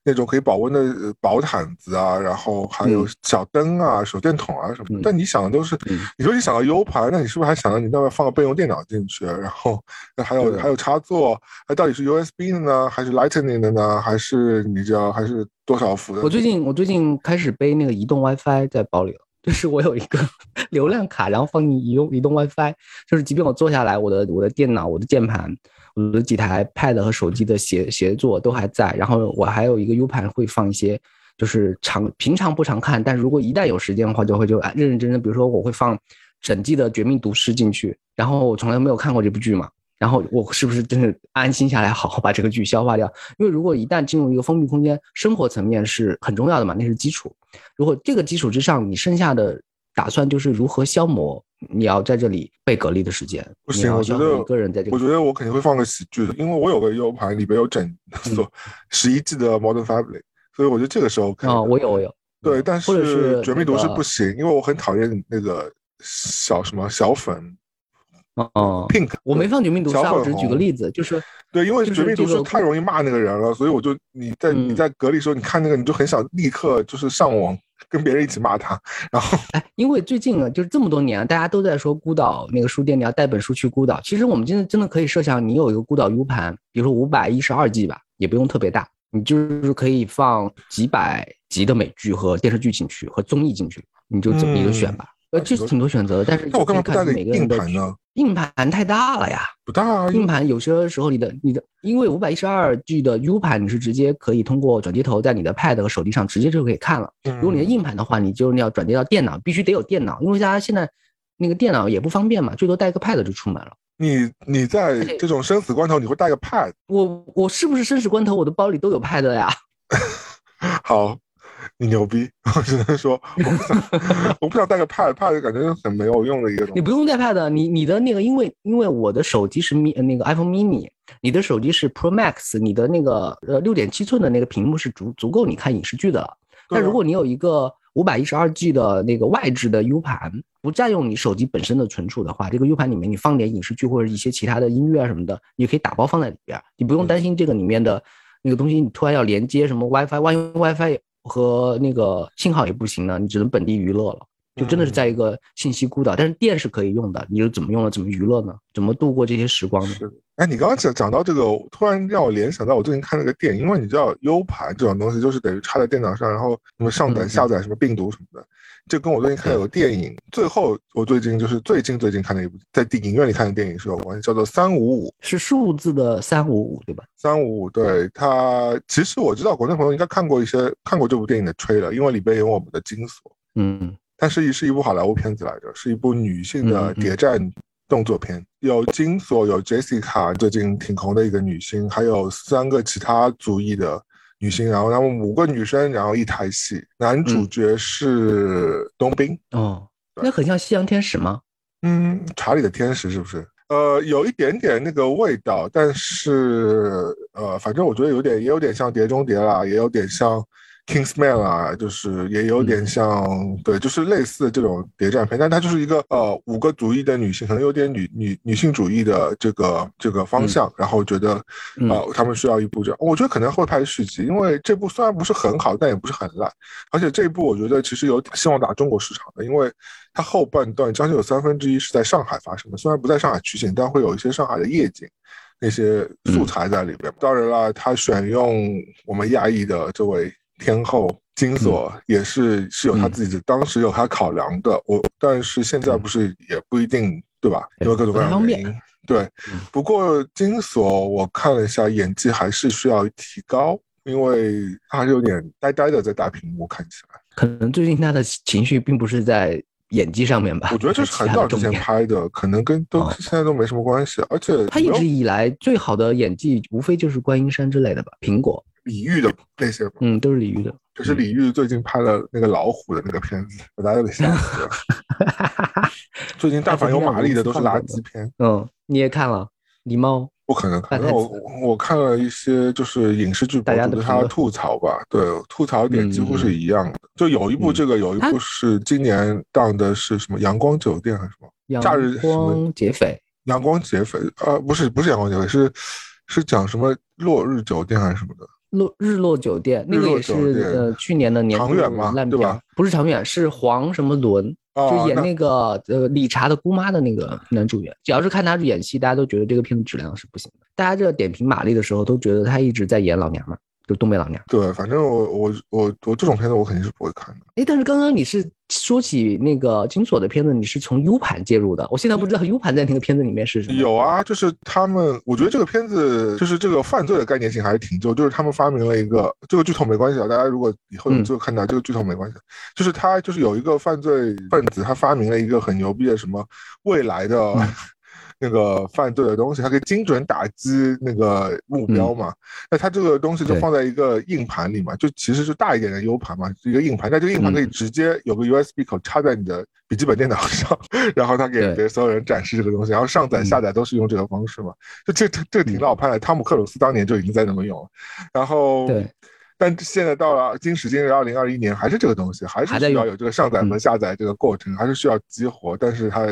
那种可以保温的薄毯子啊，然后还有小灯啊、手电筒啊什么的。但你想的都是，你说你想到 U 盘，那你是不是还想到你那边放个备用电脑进去？然后还有还有插座，那到底是 USB 的呢，还是 Lightning 的呢？还是你知道还是多少伏的？我最近我最近开始背那个移动 WiFi 在包里了，就是我有一个 流量卡，然后放进移动移动 WiFi，就是即便我坐下来，我的我的电脑、我的键盘。我的几台 Pad 和手机的协协作都还在，然后我还有一个 U 盘会放一些，就是常平常不常看，但是如果一旦有时间的话，就会就认认真真，比如说我会放整季的《绝命毒师》进去，然后我从来没有看过这部剧嘛，然后我是不是真的安心下来，好好把这个剧消化掉？因为如果一旦进入一个封闭空间，生活层面是很重要的嘛，那是基础。如果这个基础之上，你剩下的打算就是如何消磨？你要在这里被隔离的时间不行，我觉得一个人在这，我觉得我肯定会放个喜剧的，因为我有个 U 盘，里边有整 所十一季的 Modern Family，所以我觉得这个时候啊，我有我有，对，但是绝命毒师不行，因为我很讨厌那个小什么小粉，哦，Pink，我没放绝命毒师，我只举个例子，就是对，因为绝命毒师太容易骂那个人了，所以我就你在你在隔离时候，你看那个你就很想立刻就是上网。跟别人一起骂他，然后哎，因为最近啊，就是这么多年，大家都在说孤岛那个书店，你要带本书去孤岛。其实我们真的真的可以设想，你有一个孤岛 U 盘，比如说五百一十二 G 吧，也不用特别大，你就是可以放几百集的美剧和电视剧进去，和综艺进去，你就怎么你就选吧。呃，这是挺多选择的，但是那我干嘛不带个硬盘呢？硬盘太大了呀，不大啊。硬盘有些时候你的你的，因为五百一十二 G 的 U 盘，你是直接可以通过转接头在你的 Pad 和手机上直接就可以看了。如果你的硬盘的话，你就要转接到电脑，必须得有电脑，因为大家现在那个电脑也不方便嘛，最多带个 Pad 就出门了。你你在这种生死关头，你会带个 Pad？我我是不是生死关头，我的包里都有 Pad 呀？好。你牛逼，我只能说，我不想，我不想带个 pad，pad 感觉很没有用的一个东西。你不用带 pad，你你的那个，因为因为我的手机是 mi 那个 iPhone mini，你的手机是 Pro Max，你的那个呃六点七寸的那个屏幕是足足够你看影视剧的了。但如果你有一个五百一十二 G 的那个外置的 U 盘，不占用你手机本身的存储的话，这个 U 盘里面你放点影视剧或者一些其他的音乐啊什么的，你可以打包放在里边，你不用担心这个里面的那个东西，你突然要连接什么 WiFi，万一 WiFi。和那个信号也不行呢，你只能本地娱乐了，就真的是在一个信息孤岛。但是电是可以用的，你就怎么用了，怎么娱乐呢？怎么度过这些时光呢？哎，你刚刚讲讲到这个，突然让我联想到我最近看那个电影，因为你知道 U 盘这种东西就是等于插在电脑上，然后什么上载下载什么病毒什么的，就跟我最近看有个电影，最后我最近就是最近最近看的一部在电影院里看的电影是有关系，叫做三五五，是数字的三五五对吧？三五五，对它其实我知道国内朋友应该看过一些看过这部电影的吹了，因为里边有我们的金锁，嗯，但是是一部好莱坞片子来着，是一部女性的谍战。动作片有金锁，有 Jessica，最近挺红的一个女星，还有三个其他族裔的女星，然后他们五个女生，然后一台戏，男主角是冬兵。哦，那很像夕阳天使吗？嗯，查理的天使是不是？呃，有一点点那个味道，但是呃，反正我觉得有点，也有点像碟中谍啦，也有点像 Kingsman 啊，就是也有点像，对，就是类似这种谍战片，但它就是一个呃五个主义的女性，可能有点女女女性主义的这个这个方向，然后觉得呃他们需要一部这样，我觉得可能会拍续集，因为这部虽然不是很好，但也不是很烂，而且这一部我觉得其实有希望打中国市场的，因为它后半段将近有三分之一是在上海发生的，虽然不在上海取景，但会有一些上海的夜景。那些素材在里边，当然了，他选用我们亚裔的这位天后金锁，也是是有他自己的，当时有他考量的。我但是现在不是也不一定，对吧？因为各种各样的原因。对，不过金锁我看了一下，演技还是需要提高，因为他还是有点呆呆的在大屏幕看起来。可能最近他的情绪并不是在。演技上面吧，我觉得这是很早之前拍的，可能跟都现在都没什么关系。而且他一直以来最好的演技，无非就是观音山之类的吧，苹果、李玉的那些，嗯，都是李玉的。可是李玉最近拍了那个老虎的那个片子，把大家给吓死了。最近但凡有马丽的都是垃圾片。嗯，你也看了狸猫？不可能看，我我看了一些就是影视剧博主对他的吐槽吧，对，吐槽点几乎是一样的。就有一部这个，有一部是今年档的是什么《阳光酒店》还是什么？假日什么劫匪？阳光劫匪？呃，不是，不是阳光劫匪，是是讲什么落日酒店还是什么的？落日落酒店，那个也是呃去年的年长远嘛，对吧？不是长远，是黄什么伦。就演那个呃理查的姑妈的那个男主角，只要是看他演戏，大家都觉得这个片子质量是不行的。大家这点评玛丽的时候，都觉得他一直在演老娘们。就东北老娘，对，反正我我我我这种片子我肯定是不会看的。哎，但是刚刚你是说起那个金锁的片子，你是从 U 盘介入的，我现在不知道 U 盘在那个片子里面是什么。有啊，就是他们，我觉得这个片子就是这个犯罪的概念性还是挺旧，就是他们发明了一个，这个剧透没关系啊，大家如果以后有机会看到这个剧透没关系，就是他就是有一个犯罪分子，他发明了一个很牛逼的什么未来的。那个犯罪的东西，它可以精准打击那个目标嘛？那它这个东西就放在一个硬盘里嘛，就其实是大一点的 U 盘嘛，一个硬盘。那这个硬盘可以直接有个 USB 口插在你的笔记本电脑上，然后他给给所有人展示这个东西，然后上载下载都是用这个方式嘛？就这这这挺老派的，汤姆克鲁斯当年就已经在那么用了。然后，对，但现在到了今时今日二零二一年，还是这个东西，还是需要有这个上载和下载这个过程，还是需要激活，但是它。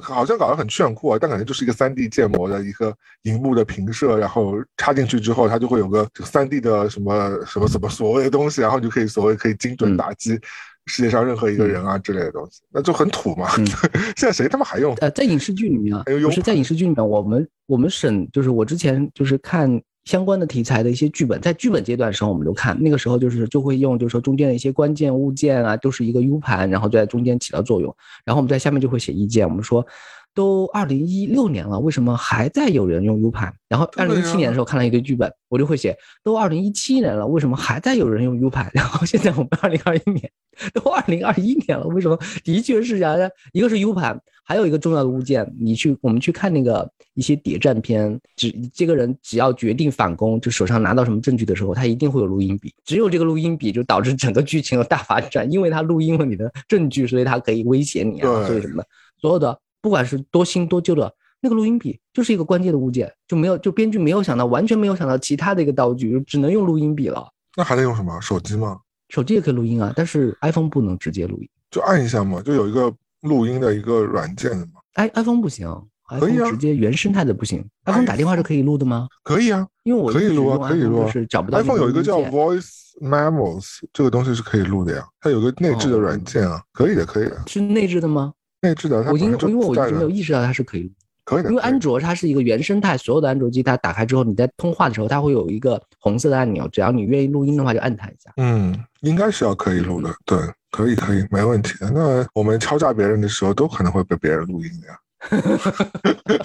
好像搞得很炫酷啊，但感觉就是一个三 D 建模的一个荧幕的平射，然后插进去之后，它就会有个三 D 的什么什么什么所谓的东西，然后你就可以所谓可以精准打击世界上任何一个人啊之类的东西，那就很土嘛。现在谁他妈还用？呃，在影视剧里面啊，不是在影视剧里面，我们我们省就是我之前就是看。相关的题材的一些剧本，在剧本阶段的时候，我们就看那个时候就是就会用，就是说中间的一些关键物件啊，都是一个 U 盘，然后就在中间起到作用。然后我们在下面就会写意见，我们说。都二零一六年了，为什么还在有人用 U 盘？然后二零一七年的时候看了一堆剧本，我就会写：都二零一七年了，为什么还在有人用 U 盘？然后现在我们二零二一年，都二零二一年了，为什么的确是啊？一个是 U 盘，还有一个重要的物件，你去我们去看那个一些谍战片，只这个人只要决定反攻，就手上拿到什么证据的时候，他一定会有录音笔，只有这个录音笔就导致整个剧情有大反转，因为他录音了你的证据，所以他可以威胁你啊，所以什么的，所有的。不管是多新多旧的那个录音笔，就是一个关键的物件，就没有就编剧没有想到，完全没有想到其他的一个道具，就只能用录音笔了。那还能用什么？手机吗？手机也可以录音啊，但是 iPhone 不能直接录音，就按一下嘛，就有一个录音的一个软件的吗。i iPhone 不行，iPhone 直接原生态的不行。iPhone 打电话是可以录的吗？可以啊，因为我可以录啊，可以录。是找不到 iPhone 有一个叫 Voice Memos 这个东西是可以录的呀，它有个内置的软件啊，可以的，可以的。是内置的吗？内置的，我因因为我一直没有意识到它是可以，可以的。因为安卓它是一个原生态，所有的安卓机它打开之后，你在通话的时候，它会有一个红色的按钮，只要你愿意录音的话，就按它一下。嗯，应该是要可以录的，对，可以可以，没问题的。那我们敲诈别人的时候，都可能会被别人录音的呀。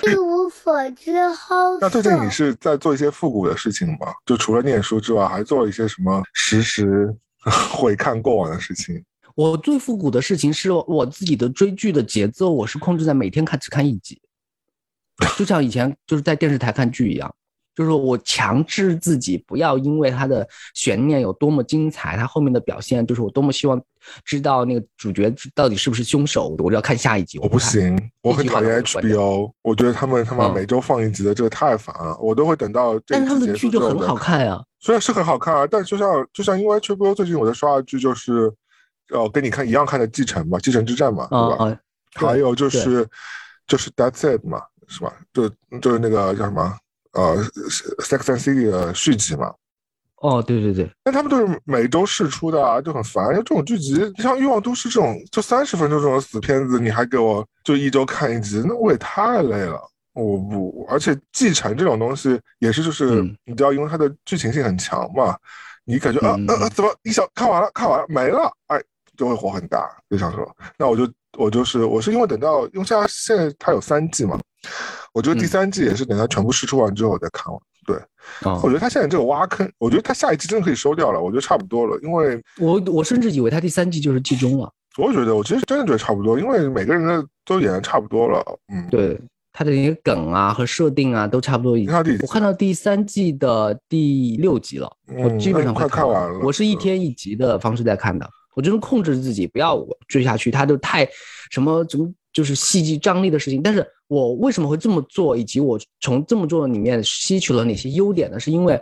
一无所知，好。那最近你是在做一些复古的事情吗？就除了念书之外，还做了一些什么实时 回看过往的事情？我最复古的事情是我自己的追剧的节奏，我是控制在每天看只看一集，就像以前就是在电视台看剧一样，就是我强制自己不要因为它的悬念有多么精彩，它后面的表现就是我多么希望知道那个主角到底是不是凶手，我就要看下一集。我不行，我很讨厌 HBO，我觉得他们他妈每周放一集的这个太烦了，我都会等到。但是他们的剧就很好看啊。虽然是很好看啊，但就像就像因为 HBO 最近我在刷的剧就是，呃，跟你看一样看的《继承》嘛，《继承之战》嘛，对吧？还有就是就是《Dead Set》嘛，是吧？就就是那个叫什么呃，《Sex and City》的续集嘛。哦，对对对，但他们都是每周试出的啊，就很烦。因为这种剧集，像《欲望都市》这种就三十分钟这种死片子，你还给我就一周看一集，那我也太累了。我不，而且继承这种东西也是，就是你知道，因为它的剧情性很强嘛，你感觉啊啊啊，怎么一想看完了，看完了没了，哎，就会火很大，就想说，那我就我就是我是因为等到，因为现在现在它有三季嘛，我觉得第三季也是等它全部试出完之后我再看完。对，我觉得他现在这个挖坑，我觉得他下一季真的可以收掉了，我觉得差不多了，因为我我甚至以为他第三季就是季中了。我觉得我其实真的觉得差不多，因为每个人的都演的差不多了。嗯，对。他的那些梗啊和设定啊都差不多已经。我看到第三季的第六集了，我基本上快看完了。我是一天一集的方式在看的，我真的控制自己不要追下去，他就太什么什么就是戏剧张力的事情。但是我为什么会这么做，以及我从这么做里面吸取了哪些优点呢？是因为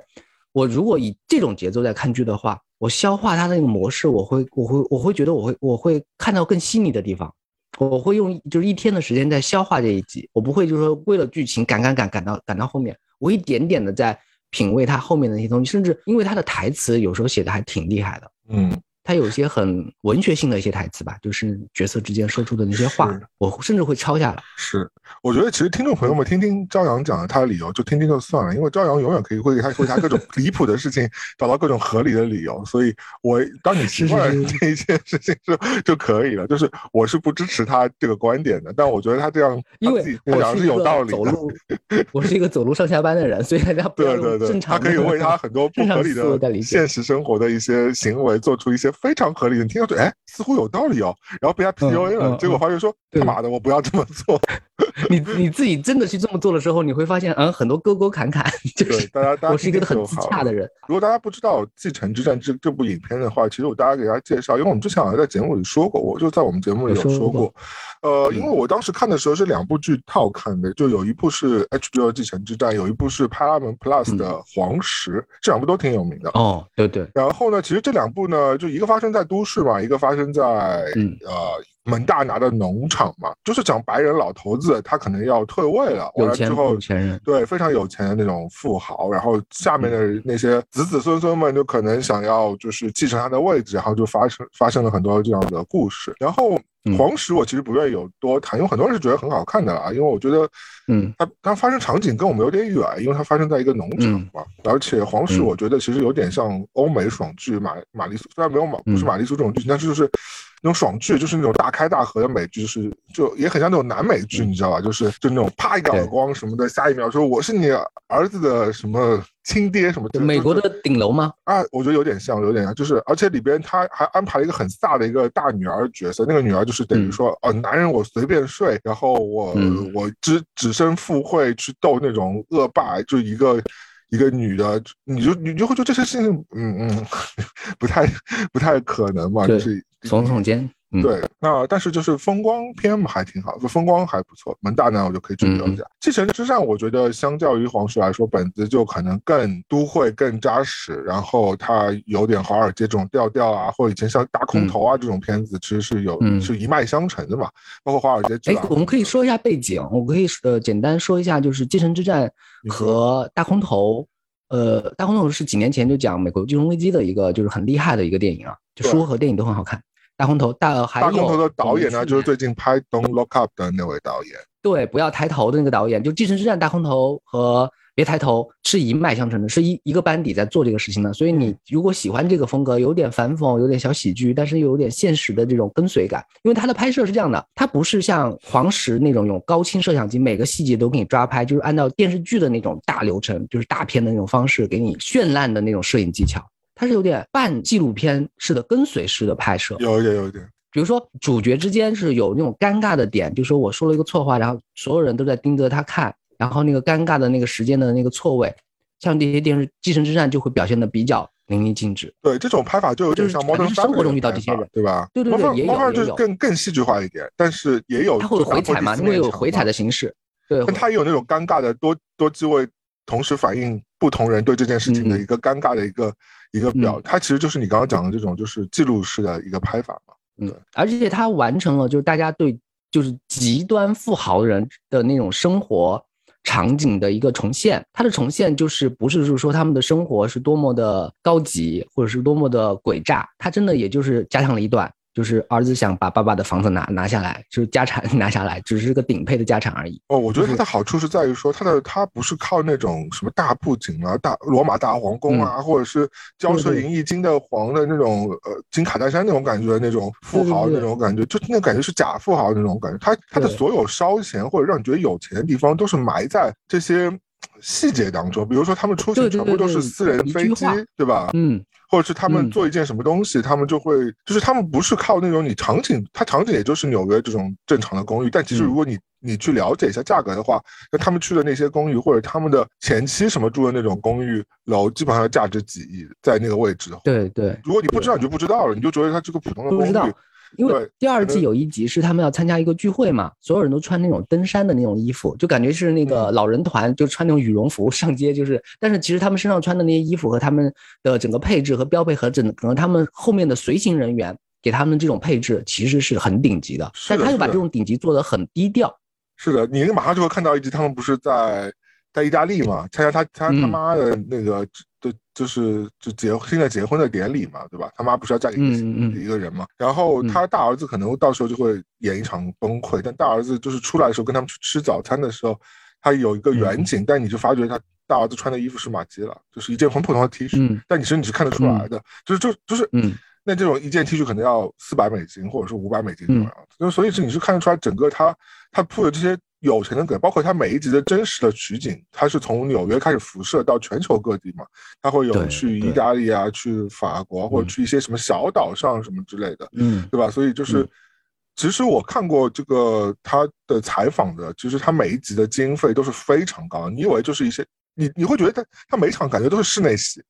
我如果以这种节奏在看剧的话，我消化它的那个模式，我会我会我会觉得我会我会看到更细腻的地方。我会用就是一天的时间在消化这一集，我不会就是说为了剧情赶赶赶赶到赶到后面，我一点点的在品味它后面的那些东西，甚至因为它的台词有时候写的还挺厉害的，嗯。他有一些很文学性的一些台词吧，就是角色之间说出的那些话，我甚至会抄下来。是，我觉得其实听众朋友们听听朝阳讲的他的理由，就听听就算了，因为朝阳永远可以会给他为他各种 离谱的事情找到各种合理的理由。所以，我当你习惯这一件事情就就可以了。就是我是不支持他这个观点的，但我觉得他这样，因为我是有道理走路，我是一个走路上下班的人，所以大家不要正常。他可以为他很多不合理的现实生活的一些行为做出一些。非常合理，你听上去哎，似乎有道理哦。然后被他 PUA 了，结果发现说他妈的，我不要这么做。你你自己真的去这么做的时候，你会发现，嗯，很多沟沟坎坎。就是大家，我是一个很自洽的人。如果大家不知道《继承之战》这这部影片的话，其实我大家给大家介绍，因为我们之前好像在节目里说过，我就在我们节目里有说过。呃，因为我当时看的时候是两部剧套看的，就有一部是 HBO《继承之战》，有一部是派拉蒙 Plus 的《黄石》，这两部都挺有名的。哦，对对。然后呢，其实这两部呢，就一个发生在都市嘛，一个发生在呃。蒙大拿的农场嘛，就是讲白人老头子，他可能要退位了，完了之后，有钱人，对，非常有钱的那种富豪，然后下面的那些子子孙孙们就可能想要就是继承他的位置，然后就发生发生了很多这样的故事。然后黄石我其实不愿意有多谈，因为很多人是觉得很好看的啊，因为我觉得，嗯，它它发生场景跟我们有点远，因为它发生在一个农场嘛，而且黄石我觉得其实有点像欧美爽剧，玛玛丽苏虽然没有玛不是玛丽苏这种剧情，但是就是。那种爽剧就是那种大开大合的美剧，就是就也很像那种南美剧，你知道吧？就是就那种啪一个耳光什么的，下一秒说我是你儿子的什么亲爹什么。美国的顶楼吗？啊，我觉得有点像，有点像，就是而且里边他还安排了一个很飒的一个大女儿角色，那个女儿就是等于说哦，男人我随便睡，然后我我只只身赴会去斗那种恶霸，就一个。一个女的，你就你就会觉得这些事情，嗯嗯，不太不太可能嘛，就是耸耸肩。对，那但是就是风光片嘛，还挺好，就风光还不错。门大呢，我就可以追究一下。继承之战，我觉得相较于黄石来说，本子就可能更都会更扎实，然后它有点华尔街这种调调啊，或以前像大空头啊这种片子，其实是有是一脉相承的嘛。包括华尔街。哎，我们可以说一下背景，我可以呃简单说一下，就是继承之战和大空头。呃，大空头是几年前就讲美国金融危机的一个，就是很厉害的一个电影啊，就书和电影都很好看。大空头大还有大空头的导演呢，就是最近拍《Don't Look Up》的那位导演。对，不要抬头的那个导演，就《继承之战》大空头和。别抬头，是一脉相承的，是一一个班底在做这个事情的。所以你如果喜欢这个风格，有点反讽，有点小喜剧，但是又有点现实的这种跟随感，因为它的拍摄是这样的，它不是像黄石那种用高清摄像机，每个细节都给你抓拍，就是按照电视剧的那种大流程，就是大片的那种方式给你绚烂的那种摄影技巧。它是有点半纪录片式的跟随式的拍摄，有一点，有一点。比如说主角之间是有那种尴尬的点，就说我说了一个错话，然后所有人都在盯着他看。然后那个尴尬的那个时间的那个错位，像这些电视《继承之战》就会表现的比较淋漓尽致。对，这种拍法就有点像《猫头生活中遇到这些人，对吧？对对对，也有就是更更戏剧化一点，但是也有它会有回踩嘛，因为有回踩的形式。对，但它也有那种尴尬的多多机位同时反映不同人对这件事情的一个尴尬的一个一个表，它其实就是你刚刚讲的这种就是记录式的一个拍法嘛。嗯，而且它完成了就是大家对就是极端富豪人的那种生活场景的一个重现。它的重现就是不是是说他们的生活是多么的高级或者是多么的诡诈，它真的也就是加上了一段。就是儿子想把爸爸的房子拿拿下来，就是家产 拿下来，只是个顶配的家产而已。哦，我觉得它的好处是在于说，它的它不是靠那种什么大布景啊、大罗马大皇宫啊，或者是骄奢淫逸金的皇的那种呃金卡戴珊那种感觉那种富豪那种感觉，就那感觉是假富豪那种感觉。他他的所有烧钱或者让你觉得有钱的地方，都是埋在这些细节当中。比如说他们出行全部都是私人飞机，对吧？嗯。或者是他们做一件什么东西，他们就会就是他们不是靠那种你场景，它场景也就是纽约这种正常的公寓，但其实如果你你去了解一下价格的话，那他们去的那些公寓或者他们的前妻什么住的那种公寓楼，基本上价值几亿，在那个位置。对对，如果你不知道，你就不知道了，你就觉得它是个普通的公寓。因为第二季有一集是他们要参加一个聚会嘛，所有人都穿那种登山的那种衣服，就感觉是那个老人团，就穿那种羽绒服上街，就是，但是其实他们身上穿的那些衣服和他们的整个配置和标配和整可能他们后面的随行人员给他们这种配置其实是很顶级的，但他又把这种顶级做得很低调。是的，你马上就会看到一集，他们不是在在意大利嘛，参加他他他妈的那个。就是就结现在结婚的典礼嘛，对吧？他妈不是要嫁给一个人嘛？然后他大儿子可能到时候就会演一场崩溃。但大儿子就是出来的时候跟他们去吃早餐的时候，他有一个远景，但你就发觉他大儿子穿的衣服是马基了，就是一件很普通的 T 恤。但你是你是看得出来的，就是就就是嗯，那这种一件 T 恤可能要四百美金或者是五百美金这种样子。就所以是你是看得出来整个他他铺的这些。有钱的梗，包括他每一集的真实的取景，他是从纽约开始辐射到全球各地嘛？他会有去意大利啊，去法国，或者去一些什么小岛上什么之类的，嗯，对吧？所以就是，其实我看过这个他的采访的，其实他每一集的经费都是非常高。你以为就是一些，你你会觉得他他每场感觉都是室内戏。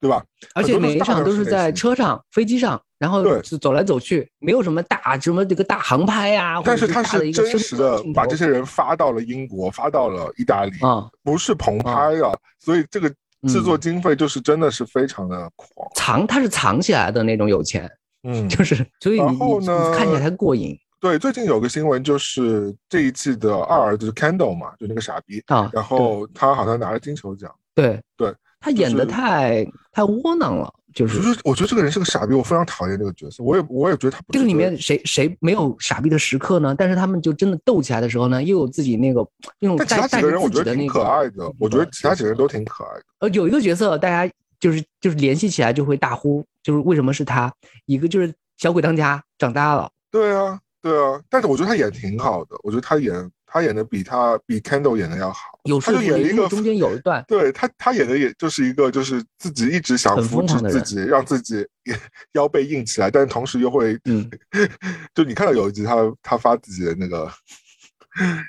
对吧？而且每一场都是在车上、飞机上，然后是走来走去，没有什么大什么这个大航拍呀。但是他是真实的把这些人发到了英国，发到了意大利啊，不是棚拍啊，所以这个制作经费就是真的是非常的狂。藏他是藏起来的那种有钱，嗯，就是所以你你看起来才过瘾。对，最近有个新闻就是这一季的二儿子 Candle 嘛，就那个傻逼啊，然后他好像拿了金球奖。对对。他演的太太窝囊了，就是。我觉得这个人是个傻逼，我非常讨厌这个角色。我也我也觉得他。这个里面谁谁没有傻逼的时刻呢？但是他们就真的斗起来的时候呢，又有自己那个那种带带着自己的那个可爱的。我觉得其他几个人都挺可爱的。呃，有一个角色大家就是就是联系起来就会大呼，就是为什么是他？一个就是小鬼当家长大了。对啊，对啊。但是我觉得他演挺好的，我觉得他演。他演的比他比 Candle 演的要好，他就演一个中间有一段，对他他演的也就是一个就是自己一直想扶持自己，让自己腰背硬起来，但是同时又会，嗯，就你看到有一集他他发自己的那个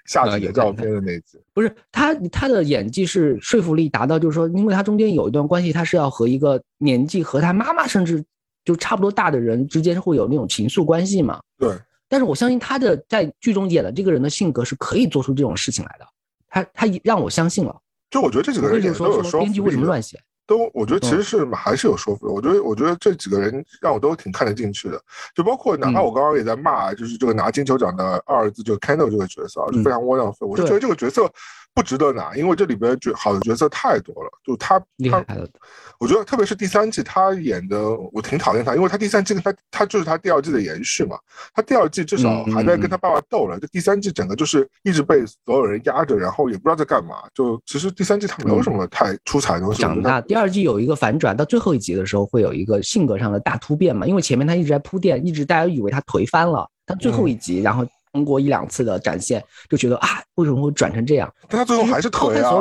下体的照片的那集，不是他他的演技是说服力达到，就是说，因为他中间有一段关系，他是要和一个年纪和他妈妈甚至就差不多大的人之间会有那种情愫关系嘛，对。但是我相信他的在剧中演的这个人的性格是可以做出这种事情来的，他他让我相信了。就我觉得这几个人也都有说编剧为什么乱写？都我觉得其实是还是有说服力。我觉得我觉得这几个人让我都挺看得进去的。就包括哪怕我刚刚也在骂，就是这个拿金球奖的二儿子，就 Candle 这个角色啊，是非常窝囊废。我是觉得这个角色。不值得拿，因为这里边角好的角色太多了。就他，他，我觉得特别是第三季他演的，我挺讨厌他，因为他第三季他他就是他第二季的延续嘛。他第二季至少还在跟他爸爸斗了，这第三季整个就是一直被所有人压着，然后也不知道在干嘛。就其实第三季他没有什么太出彩的东西。长大，第二季有一个反转，到最后一集的时候会有一个性格上的大突变嘛。因为前面他一直在铺垫，一直大家以为他颓翻了，他最后一集然后。通过一两次的展现，就觉得啊，为什么会转成这样？但他最后还是颓啊！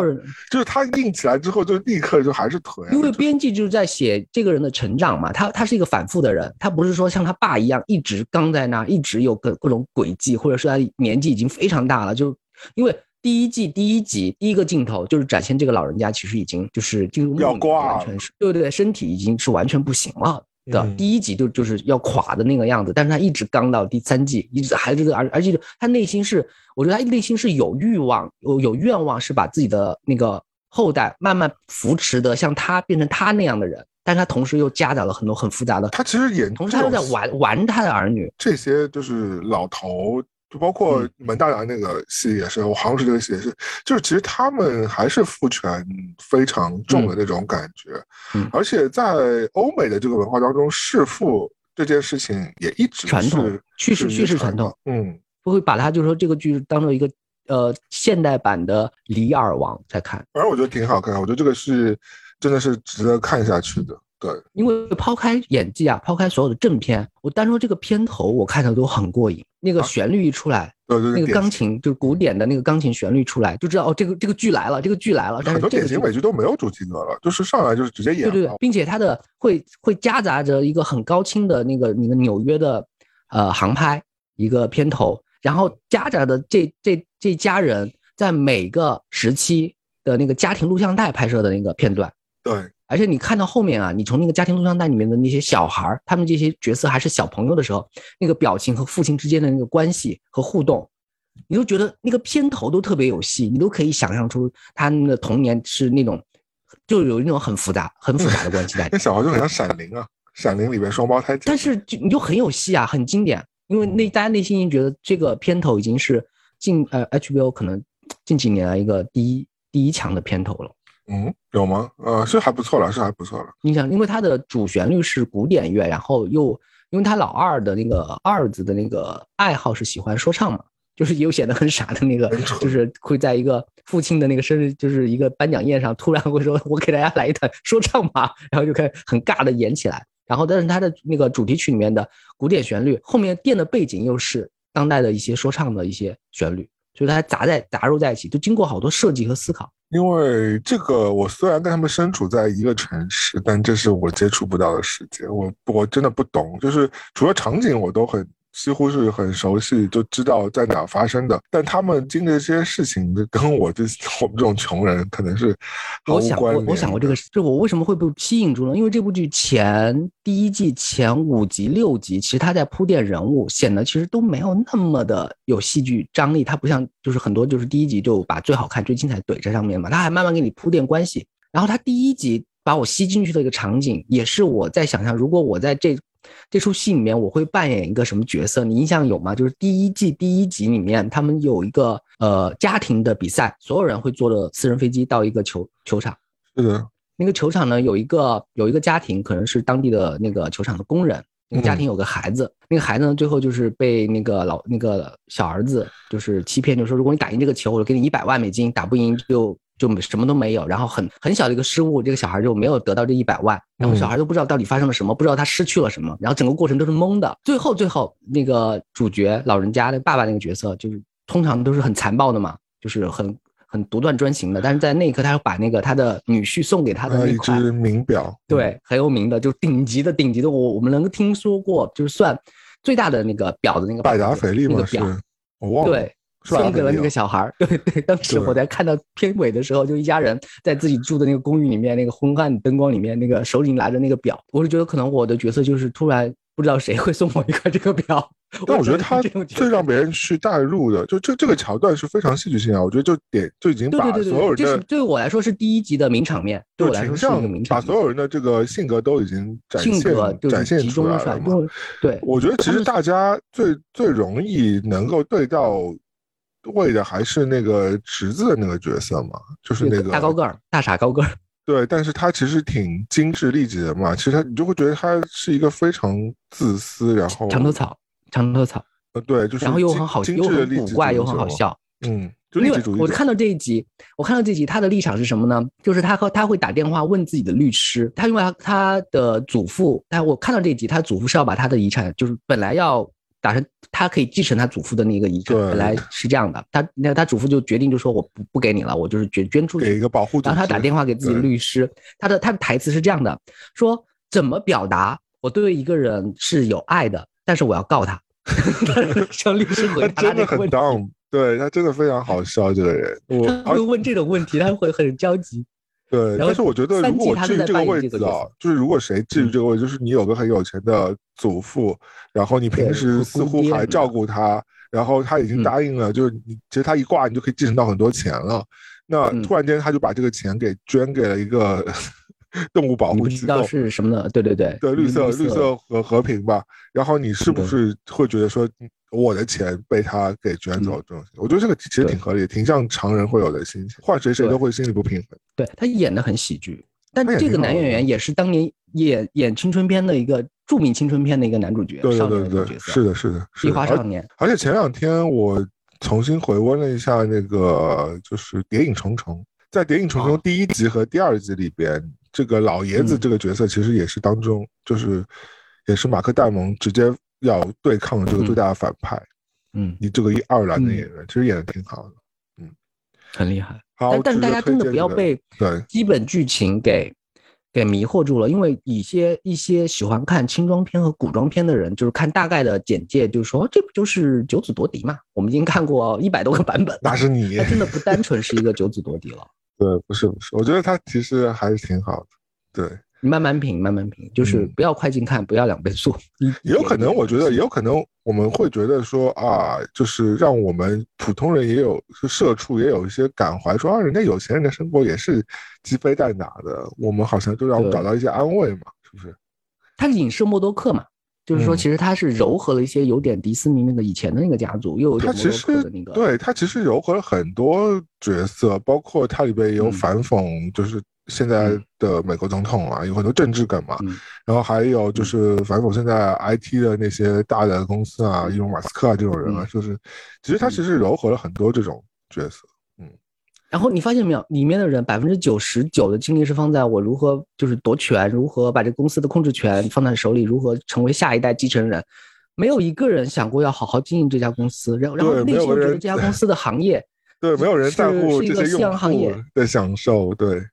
就是他硬起来之后，就立刻就还是颓。因为编辑就是在写这个人的成长嘛，他他是一个反复的人，他不是说像他爸一样一直刚在那，一直有各各种轨迹，或者是他年纪已经非常大了。就因为第一季第一集第一个镜头就是展现这个老人家其实已经就是进入要挂，完全是对对对，身体已经是完全不行了。的第一集就就是要垮的那个样子，但是他一直刚到第三季，一直还是而而且他内心是，我觉得他内心是有欲望，有有愿望，是把自己的那个后代慢慢扶持的像他变成他那样的人，但是他同时又夹杂了很多很复杂的。他其实也，同时他又在玩玩他的儿女。这些就是老头，就包括门大郎那个戏也是，我像是这个戏也是，就是其实他们还是父权非常重的那种感觉。嗯，而且在欧美的这个文化当中，弑父这件事情也一直传统叙事叙事传统。嗯，不会把它就是说这个剧当做一个。呃，现代版的《李尔王》在看，反正我觉得挺好看。我觉得这个是真的是值得看下去的。对，因为抛开演技啊，抛开所有的正片，我单说这个片头，我看的都很过瘾。那个旋律一出来，那个钢琴就是古典的那个钢琴旋律出来，就知道哦，这个这个剧来了，这个剧来了。很多典型美剧都没有主题歌了，就是上来就是直接演。对对，并且它的会会夹杂着一个很高清的那个那个纽约的呃航拍一个片头。然后夹杂的这这这家人在每个时期的那个家庭录像带拍摄的那个片段，对，而且你看到后面啊，你从那个家庭录像带里面的那些小孩他们这些角色还是小朋友的时候，那个表情和父亲之间的那个关系和互动，你都觉得那个片头都特别有戏，你都可以想象出他们的童年是那种，就有那种很复杂、很复杂的关系在。那小孩就很像《闪灵》啊，《闪灵》里面双胞胎，但是就你就很有戏啊，很经典。因为内大家内心已经觉得这个片头已经是近呃 HBO 可能近几年来一个第一第一强的片头了。嗯，有吗？呃，是还不错了，是还不错了。你想，因为它的主旋律是古典乐，然后又因为他老二的那个二子的那个爱好是喜欢说唱嘛，就是又显得很傻的那个，就是会在一个父亲的那个生日，就是一个颁奖宴上，突然会说：“我给大家来一段说唱吧。”然后就开始很尬的演起来。然后，但是它的那个主题曲里面的古典旋律，后面垫的背景又是当代的一些说唱的一些旋律，所以它杂在杂糅在一起，就经过好多设计和思考。因为这个，我虽然跟他们身处在一个城市，但这是我接触不到的世界，我我真的不懂，就是除了场景，我都很。几乎是很熟悉，就知道在哪发生的。但他们经历这些事情，跟我这我们这种穷人可能是我想过，我想过这个，就我为什么会被吸引住呢？因为这部剧前第一季前五集六集，其实他在铺垫人物，显得其实都没有那么的有戏剧张力。它不像就是很多就是第一集就把最好看、最精彩怼在上面嘛，他还慢慢给你铺垫关系。然后他第一集把我吸进去的一个场景，也是我在想象，如果我在这。这出戏里面我会扮演一个什么角色？你印象有吗？就是第一季第一集里面，他们有一个呃家庭的比赛，所有人会坐着私人飞机到一个球球场。是的，那个球场呢有一个有一个家庭，可能是当地的那个球场的工人。那个家庭有个孩子，那个孩子呢最后就是被那个老那个小儿子就是欺骗，就说如果你打赢这个球，我就给你一百万美金；打不赢就。就什么都没有，然后很很小的一个失误，这个小孩就没有得到这一百万，然后小孩都不知道到底发生了什么，不知道他失去了什么，然后整个过程都是懵的。最后最后那个主角老人家的爸爸那个角色，就是通常都是很残暴的嘛，就是很很独断专行的。但是在那一刻，他把那个他的女婿送给他的那块名表，对，很有名的，就顶级的顶级的，我我们能听说过，就是算最大的那个表的那个百达翡丽那个表，我忘了。对。送给了那个小孩儿，对对。当时我在看到片尾的时候，就一家人在自己住的那个公寓里面，那个昏暗灯光里面，那个手里拿着那个表，我是觉得可能我的角色就是突然不知道谁会送我一块这个表。但我觉得他最让别人去带入的，就这这个桥段是非常戏剧性啊！我觉得就点就已经把所有人的，对我来说是第一集的名场面，对我来说是一个名场面，把所有人的这个性格都已经展现展现出来。对，我觉得其实大家最最容易能够对到。为的还是那个侄子的那个角色嘛，就是那个大高个儿、大傻高个儿。对，但是他其实挺精致利己的嘛。其实他，你就会觉得他是一个非常自私，然后长头草，长头草。呃，对，就是然后又很好，又很古怪，又很好笑。嗯，因为我看到这一集，我看到这一集，他的立场是什么呢？就是他和他会打电话问自己的律师，他因为他他的祖父，他我看到这一集，他祖父是要把他的遗产，就是本来要。打算他可以继承他祖父的那个遗产，本来是这样的。他那他祖父就决定就说我不不给你了，我就是捐捐出去给一个保护。然后他打电话给自己律师，他的他的台词是这样的：说怎么表达我对一个人是有爱的，但是我要告他。向律师回答真的很 down，对他真的非常好笑这个人。他会问这种问题，他会很焦急。对，但是我觉得如果置于这个位置啊，就是如果谁置于这个位置，就是你有个很有钱的祖父，然后你平时似乎还照顾他，然后他已经答应了，就是你其实他一挂，你就可以继承到很多钱了。那突然间他就把这个钱给捐给了一个 动物保护机构，是什么呢？对对对，对绿色绿色和和平吧。然后你是不是会觉得说我的钱被他给卷走这种？我觉得这个其实挺合理，挺像常人会有的心情，换谁谁都会心里不平衡。对他演的很喜剧，但这个男演员也是当年演演青春片的一个著名青春片的一个男主角，对对对对，是的是的，梨花少年。而且前两天我。重新回温了一下那个，就是《谍影重重》。在《谍影重重》第一集和第二集里边，这个老爷子这个角色其实也是当中，就是也是马克·戴蒙直接要对抗的这个最大的反派。嗯，你这个一爱尔兰的演员其实演的挺好的，嗯，很厉害。好，但大家真的不要被对基本剧情给。给迷惑住了，因为一些一些喜欢看轻装片和古装片的人，就是看大概的简介，就说这不就是九子夺嫡嘛？我们已经看过一百多个版本，那是你，他真的不单纯是一个九子夺嫡了。对，不是不是，我觉得他其实还是挺好的。对。你慢慢品，慢慢品，就是不要快进看，不要两倍速。也有可能，我觉得 也有可能，我们会觉得说啊，就是让我们普通人也有社畜，也有一些感怀，说啊，人家有钱人的生活也是鸡飞蛋打的，我们好像就让我们找到一些安慰嘛，是不是？他影射默多克嘛，就是说其实他是糅合了一些有点迪斯尼那个以前的那个家族，又有点默多克的那个。对他其实糅合了很多角色，包括它里边也有反讽，就是。现在的美国总统啊，有很多政治梗嘛，然后还有就是反讽现在 IT 的那些大的公司啊，伊隆马斯克啊这种人啊，就是其实他其实糅合了很多这种角色，嗯。然后你发现没有，里面的人百分之九十九的精力是放在我如何就是夺权，如何把这公司的控制权放在手里，如何成为下一代继承人，没有一个人想过要好好经营这家公司，然后然后内心觉得这家公司的行业，对，没有人在乎这些用户的享受，对。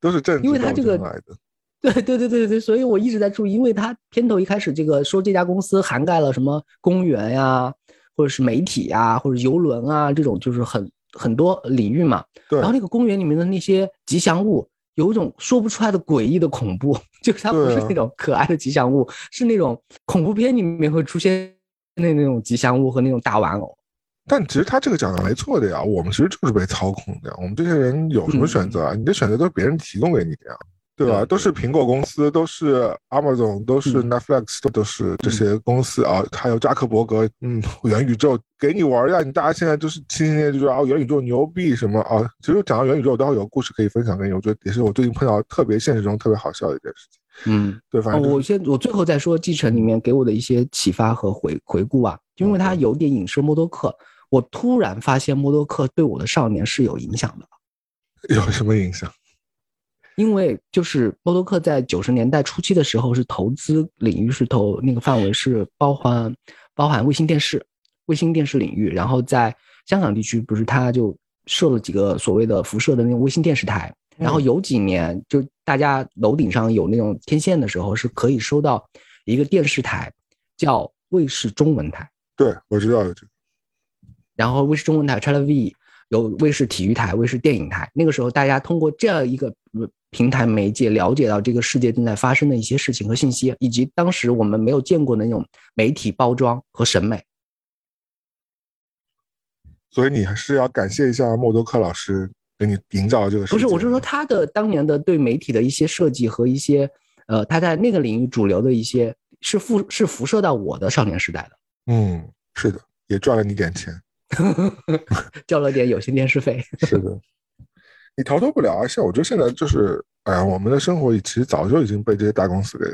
都是正，因为他这个，对对对对对，所以我一直在注意，因为他片头一开始这个说这家公司涵盖了什么公园呀，或者是媒体呀，或者游轮啊这种，就是很很多领域嘛。对。然后那个公园里面的那些吉祥物，有一种说不出来的诡异的恐怖，就是它不是那种可爱的吉祥物，是那种恐怖片里面会出现那那种吉祥物和那种大玩偶。但其实他这个讲的没错的呀，我们其实就是被操控的呀。我们这些人有什么选择啊？你的选择都是别人提供给你的呀，对吧？都是苹果公司，都是 Amazon，都是 Netflix，都都是这些公司啊。还有扎克伯格，嗯，元宇宙给你玩呀。你大家现在就是心心念念就说啊，元宇宙牛逼什么啊？其实讲到元宇宙，待会有故事可以分享给你。我觉得也是我最近碰到特别现实中特别好笑的一件事情。嗯，对，反正我先我最后再说继承里面给我的一些启发和回回顾啊，因为它有点影射默多克。我突然发现默多克对我的少年是有影响的，有什么影响？因为就是默多克在九十年代初期的时候是投资领域是投那个范围是包含包含卫星电视、卫星电视领域，然后在香港地区不是他就设了几个所谓的辐射的那种卫星电视台，然后有几年就大家楼顶上有那种天线的时候是可以收到一个电视台叫卫视中文台，对我知道这个。然后卫视中文台 Channel V 有卫视体育台、卫视电影台。那个时候，大家通过这样一个平台媒介，了解到这个世界正在发生的一些事情和信息，以及当时我们没有见过的那种媒体包装和审美。所以你还是要感谢一下默多克老师给你营造这个。不是，我是说他的当年的对媒体的一些设计和一些呃，他在那个领域主流的一些是辐是辐射到我的少年时代的。嗯，是的，也赚了你点钱。交了点有线电视费，是的，你逃脱不了啊！像我觉得现在就是，哎呀，我们的生活其实早就已经被这些大公司给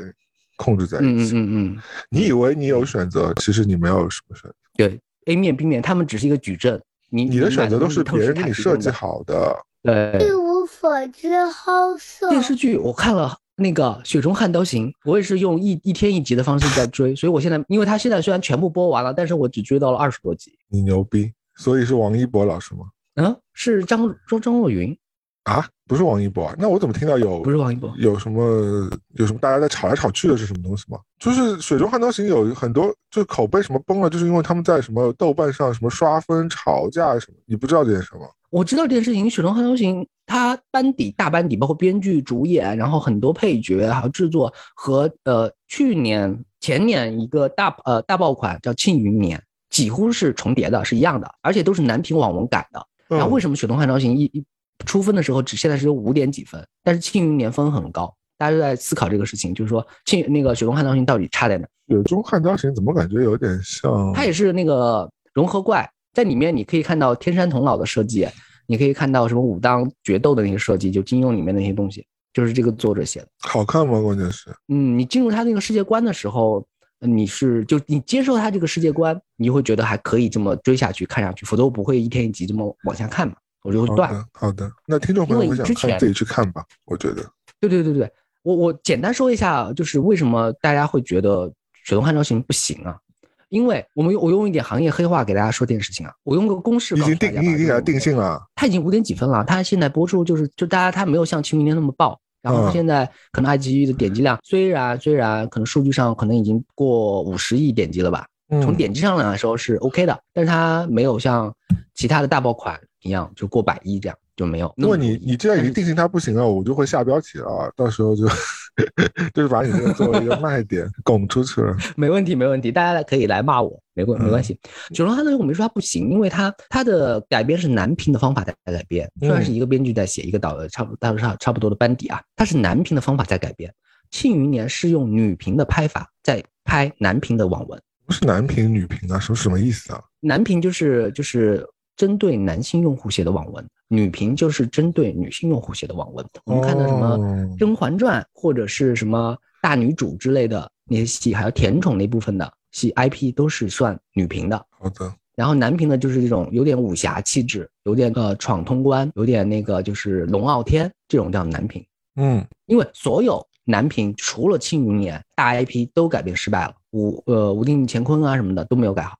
控制在一起。嗯嗯嗯，你以为你有选择，其实你没有什么选择。对，A 面 B 面，他们只是一个矩阵。你你的选择都是别人给你设计好的。对。一无所知，好色。电视剧我看了。那个《雪中悍刀行》，我也是用一一天一集的方式在追，所以我现在，因为他现在虽然全部播完了，但是我只追到了二十多集。你牛逼！所以是王一博老师吗？嗯，是张张张若昀啊，不是王一博啊？那我怎么听到有不是王一博？有什么有什么大家在吵来吵去的是什么东西吗？就是《雪中悍刀行》有很多就口碑什么崩了，就是因为他们在什么豆瓣上什么刷分吵架什么，你不知道这件事吗？我知道这件事情，《雪中悍刀行》它班底大班底，包括编剧、主演，然后很多配角，还有制作和呃去年前年一个大呃大爆款叫《庆余年》，几乎是重叠的，是一样的，而且都是南屏网文改的。然后为什么《雪中悍刀行》一一出分的时候只现在是有五点几分，但是庆余年分很高，大家都在思考这个事情，就是说庆那个雪中悍刀行到底差在哪？雪中悍刀行怎么感觉有点像？它也是那个融合怪，在里面你可以看到天山童姥的设计，你可以看到什么武当决斗的那些设计，就金庸里面那些东西，就是这个作者写的。好看吗？关键是，嗯，你进入他那个世界观的时候。你是就你接受他这个世界观，你会觉得还可以这么追下去看下去，否则我不会一天一集这么往下看嘛，我就会断。好的，那听众朋友们想看自己去看吧，我觉得。对对对对，我我简单说一下，就是为什么大家会觉得《雪中悍刀行》不行啊？因为我们我用一点行业黑话给大家说这件事情啊，我用个公式。已经定已经定性了。他已经五点几分了，他现在播出就是就大家他没有像《庆余年》那么爆。然后现在可能爱奇艺的点击量虽然虽然可能数据上可能已经过五十亿点击了吧，从点击上来说是 OK 的，但是它没有像其他的大爆款一样就过百亿这样。就没有。如果你你既然已经定性它不行了，我就会下标题了，到时候就 就是把你这个作为一个卖点拱出去了。没问题，没问题，大家来可以来骂我，没关没关系。九龙汉的我没说它不行，因为它它的改编是南平的方法在改编，虽然是一个编剧在写，一个导差不大差差不多的班底啊，它是南平的方法在改编。庆余年是用女频的拍法在拍南平的网文，不是男频女频啊，什么什么意思啊？男频就是就是针对男性用户写的网文。女频就是针对女性用户写的网文，我们看到什么《甄嬛传》或者是什么大女主之类的那些戏，还有甜宠那部分的戏 IP 都是算女频的。好的。然后男频呢就是这种有点武侠气质，有点呃闯通关，有点那个就是龙傲天这种叫男频。嗯，因为所有男频除了《庆余年》大 IP 都改编失败了，武呃武定乾坤啊什么的都没有改好。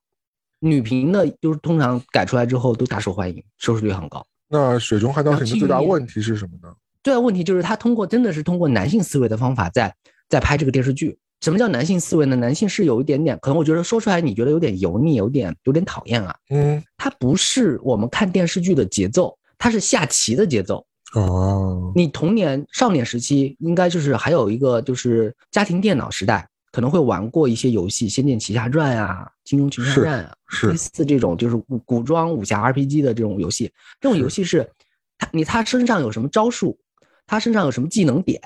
女频的就是通常改出来之后都大受欢迎，收视率很高。那《水中悍刀行》的最大问题是什么呢？最大问题就是他通过真的是通过男性思维的方法在在拍这个电视剧。什么叫男性思维呢？男性是有一点点，可能我觉得说出来你觉得有点油腻，有点有点讨厌啊。嗯，它不是我们看电视剧的节奏，它是下棋的节奏。哦，你童年少年时期应该就是还有一个就是家庭电脑时代。可能会玩过一些游戏，《仙剑奇侠传》啊，《金庸群侠传》啊，类似这种就是古古装武侠 RPG 的这种游戏。这种游戏是，他你他身上有什么招数，他身上有什么技能点，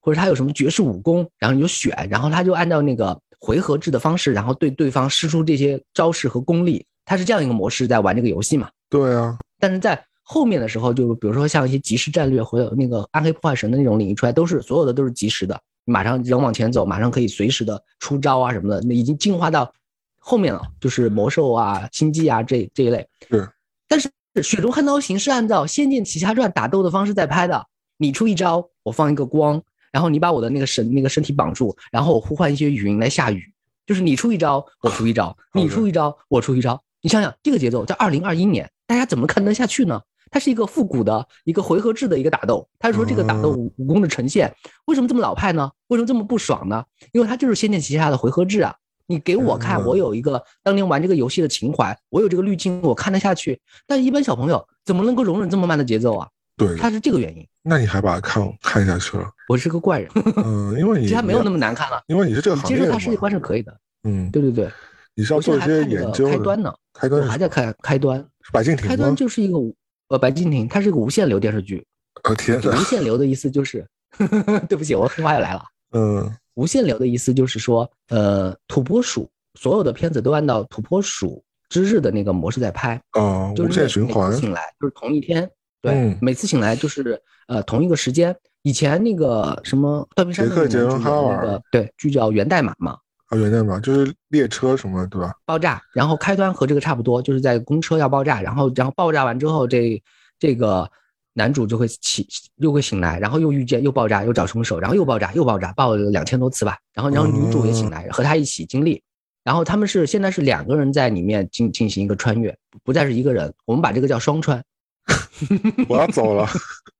或者他有什么绝世武功，然后你就选，然后他就按照那个回合制的方式，然后对对方施出这些招式和功力。他是这样一个模式在玩这个游戏嘛？对啊。但是在后面的时候，就比如说像一些即时战略或者那个暗黑破坏神的那种领域出来，都是所有的都是即时的。马上人往前走，马上可以随时的出招啊什么的，那已经进化到后面了，就是魔兽啊、星际啊这这一类。是，但是《雪中悍刀行》是按照《仙剑奇侠传》打斗的方式在拍的，你出一招，我放一个光，然后你把我的那个身那个身体绑住，然后我呼唤一些云来下雨，就是你出一招，我出一招，你出一招，我出一招。你想想这个节奏，在二零二一年，大家怎么看得下去呢？它是一个复古的一个回合制的一个打斗，他说这个打斗武武功的呈现为什么这么老派呢？为什么这么不爽呢？因为它就是《仙剑奇侠》的回合制啊！你给我看，我有一个当年玩这个游戏的情怀，我有这个滤镜，我看得下去。但一般小朋友怎么能够容忍这么慢的节奏啊？对，他是这个原因。那你还把它看看下去了？我是个怪人。嗯，因为你 其实没有那么难看了，因为你是这个行业接受他世界观是可以的。嗯，对对对。你是要做一些研究。开端呢？开端还在开开端。白敬亭开端就是一个。呃，白敬亭，它是个无限流电视剧。哦天哪！无限流的意思就是，对不起，我黑话又来了。嗯，无限流的意思就是说，呃，土拨鼠所有的片子都按照土拨鼠之日的那个模式在拍。哦，无限循环。醒来就是同一天，对，每次醒来就是呃同一个时间。以前那个什么《断臂山》的那个对剧叫《源代码》嘛。啊，原代码就是列车什么，对吧？爆炸，然后开端和这个差不多，就是在公车要爆炸，然后然后爆炸完之后，这这个男主就会起又会醒来，然后又遇见又爆炸又找凶手，然后又爆炸又爆炸，爆了两千多次吧。然后然后女主也醒来，和他一起经历。然后他们是现在是两个人在里面进进行一个穿越，不再是一个人。我们把这个叫双穿。我要走了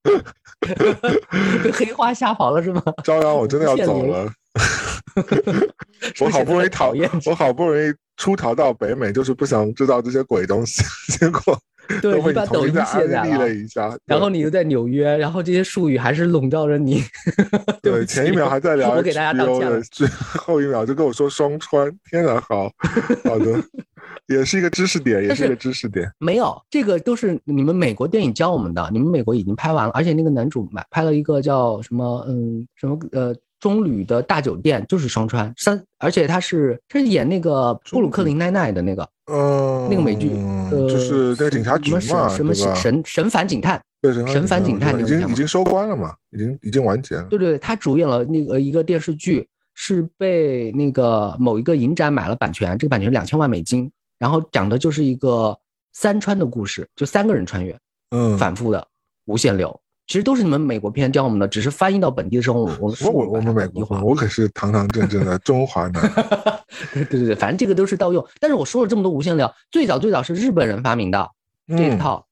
被黑花吓跑了是吗？朝阳，我真的要 走了。我好不容易逃，我好不容易出逃到北美，就是不想知道这些鬼东西。结果对你把抖音卸载了一下，然后你又在纽约，然后这些术语还是笼罩着你。对，前一秒还在 聊，我给大家道歉最。后一秒就跟我说双穿，天哪，好好的。也是一个知识点，也是一个知识点。没有，这个都是你们美国电影教我们的。你们美国已经拍完了，而且那个男主买拍了一个叫什么，嗯，什么呃，中旅的大酒店，就是双川三，而且他是他是演那个布鲁克林奈奈的那个，嗯，那个美剧，呃，就是那个警察局嘛，什么神神反警探，对神反警探，已经已经收官了嘛，已经已经完结了。对对，他主演了那个一个电视剧，是被那个某一个影展买了版权，这个版权两千万美金。然后讲的就是一个三川的故事，就三个人穿越，嗯，反复的无限流，其实都是你们美国片教我们的，只是翻译到本地的时候，我我我我们美国话，我可是堂堂正正的中华男。对对对，反正这个都是盗用。但是我说了这么多无限流，最早最早是日本人发明的这一套，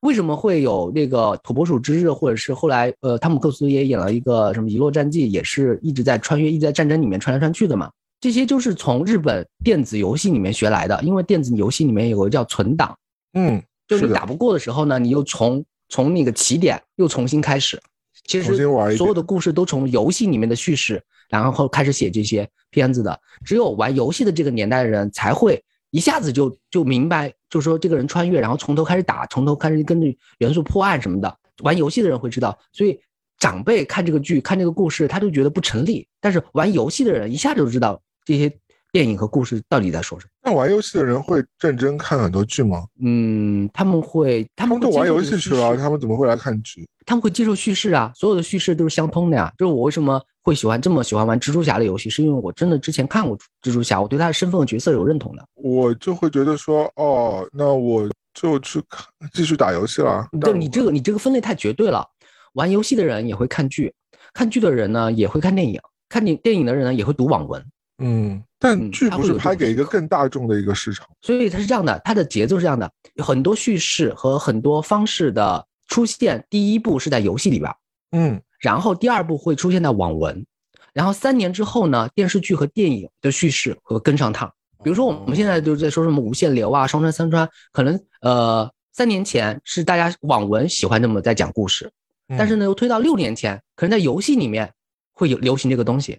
为什么会有那个土拨鼠之日，或者是后来呃汤姆克鲁斯也演了一个什么遗落战记，也是一直在穿越，一直在战争里面穿来穿去的嘛。这些就是从日本电子游戏里面学来的，因为电子游戏里面有个叫存档，嗯，就是你打不过的时候呢，你又从从那个起点又重新开始。其实所有的故事都从游戏里面的叙事，然后开始写这些片子的。只有玩游戏的这个年代的人才会一下子就就明白，就说这个人穿越，然后从头开始打，从头开始根据元素破案什么的。玩游戏的人会知道，所以长辈看这个剧、看这个故事，他就觉得不成立。但是玩游戏的人一下就知道。这些电影和故事到底在说什么？那玩游戏的人会认真看很多剧吗？嗯，他们会，他们都玩游戏去了，他们怎么会来看剧？他们会接受叙事啊，所有的叙事都是相通的呀。就是我为什么会喜欢这么喜欢玩蜘蛛侠的游戏，是因为我真的之前看过蜘蛛侠，我对他的身份和角色有认同的。我就会觉得说，哦，那我就去看继续打游戏了。对，你这个你这个分类太绝对了。玩游戏的人也会看剧，看剧的人呢也会看电影，看电电影的人呢也会读网文。嗯，但剧不是拍给一个更大众的一个市场，所以它是这样的，它的节奏是这样的，有很多叙事和很多方式的出现。第一步是在游戏里边，嗯，然后第二步会出现在网文，然后三年之后呢，电视剧和电影的叙事会跟上趟。比如说我们现在就在说什么无限流啊、双川三川，可能呃三年前是大家网文喜欢这么在讲故事，但是呢又推到六年前，可能在游戏里面会有流行这个东西。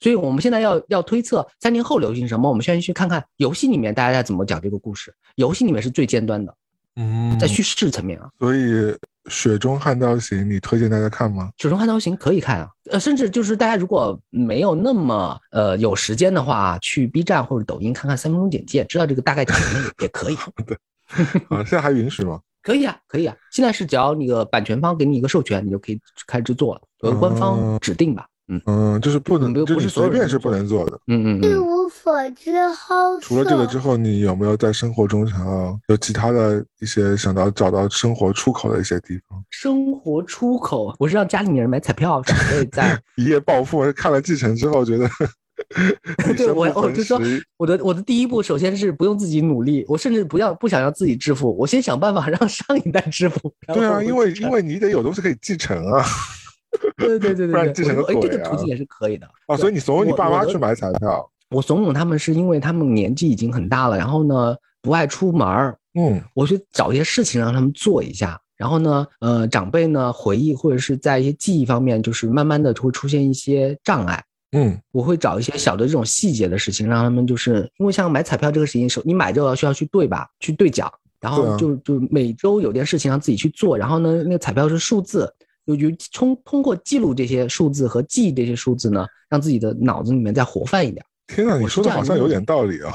所以我们现在要要推测三年后流行什么，我们先去看看游戏里面大家在怎么讲这个故事。游戏里面是最尖端的，嗯，在叙事层面啊。所以《雪中悍刀行》，你推荐大家看吗？《雪中悍刀行》可以看啊，呃，甚至就是大家如果没有那么呃有时间的话，去 B 站或者抖音看看三分钟简介，知道这个大概讲什么也也可以。对，啊，现在还允许吗？可以啊，可以啊。现在是只要那个版权方给你一个授权，你就可以开始制作了，由官方指定吧。嗯嗯，就是不能，就是随便是不能做的。嗯嗯一无所知，后除了这个之后，你有没有在生活中想要有其他的一些想到找到生活出口的一些地方？生活出口，我是让家里面人买彩票，准备在 一夜暴富。看了继承之后，觉得 对我，我就说我的我的第一步，首先是不用自己努力，我甚至不要不想要自己致富，我先想办法让上一代致富。对啊，因为因为你得有东西可以继承啊。对对对对，不然继承个鬼啊！这个途径也是可以的啊。所以你怂恿你爸妈去买彩票？我怂恿他们是因为他们年纪已经很大了，然后呢不爱出门儿。嗯，我去找一些事情让他们做一下。然后呢，呃，长辈呢回忆或者是在一些记忆方面，就是慢慢的会出现一些障碍。嗯，我会找一些小的这种细节的事情，让他们就是因为像买彩票这个事情，手你买就要需要去对吧？去兑奖，然后就就每周有件事情让自己去做。然后呢，那个彩票是数字。就就通通过记录这些数字和记忆这些数字呢，让自己的脑子里面再活泛一点。天啊，你说的好像有点道理啊！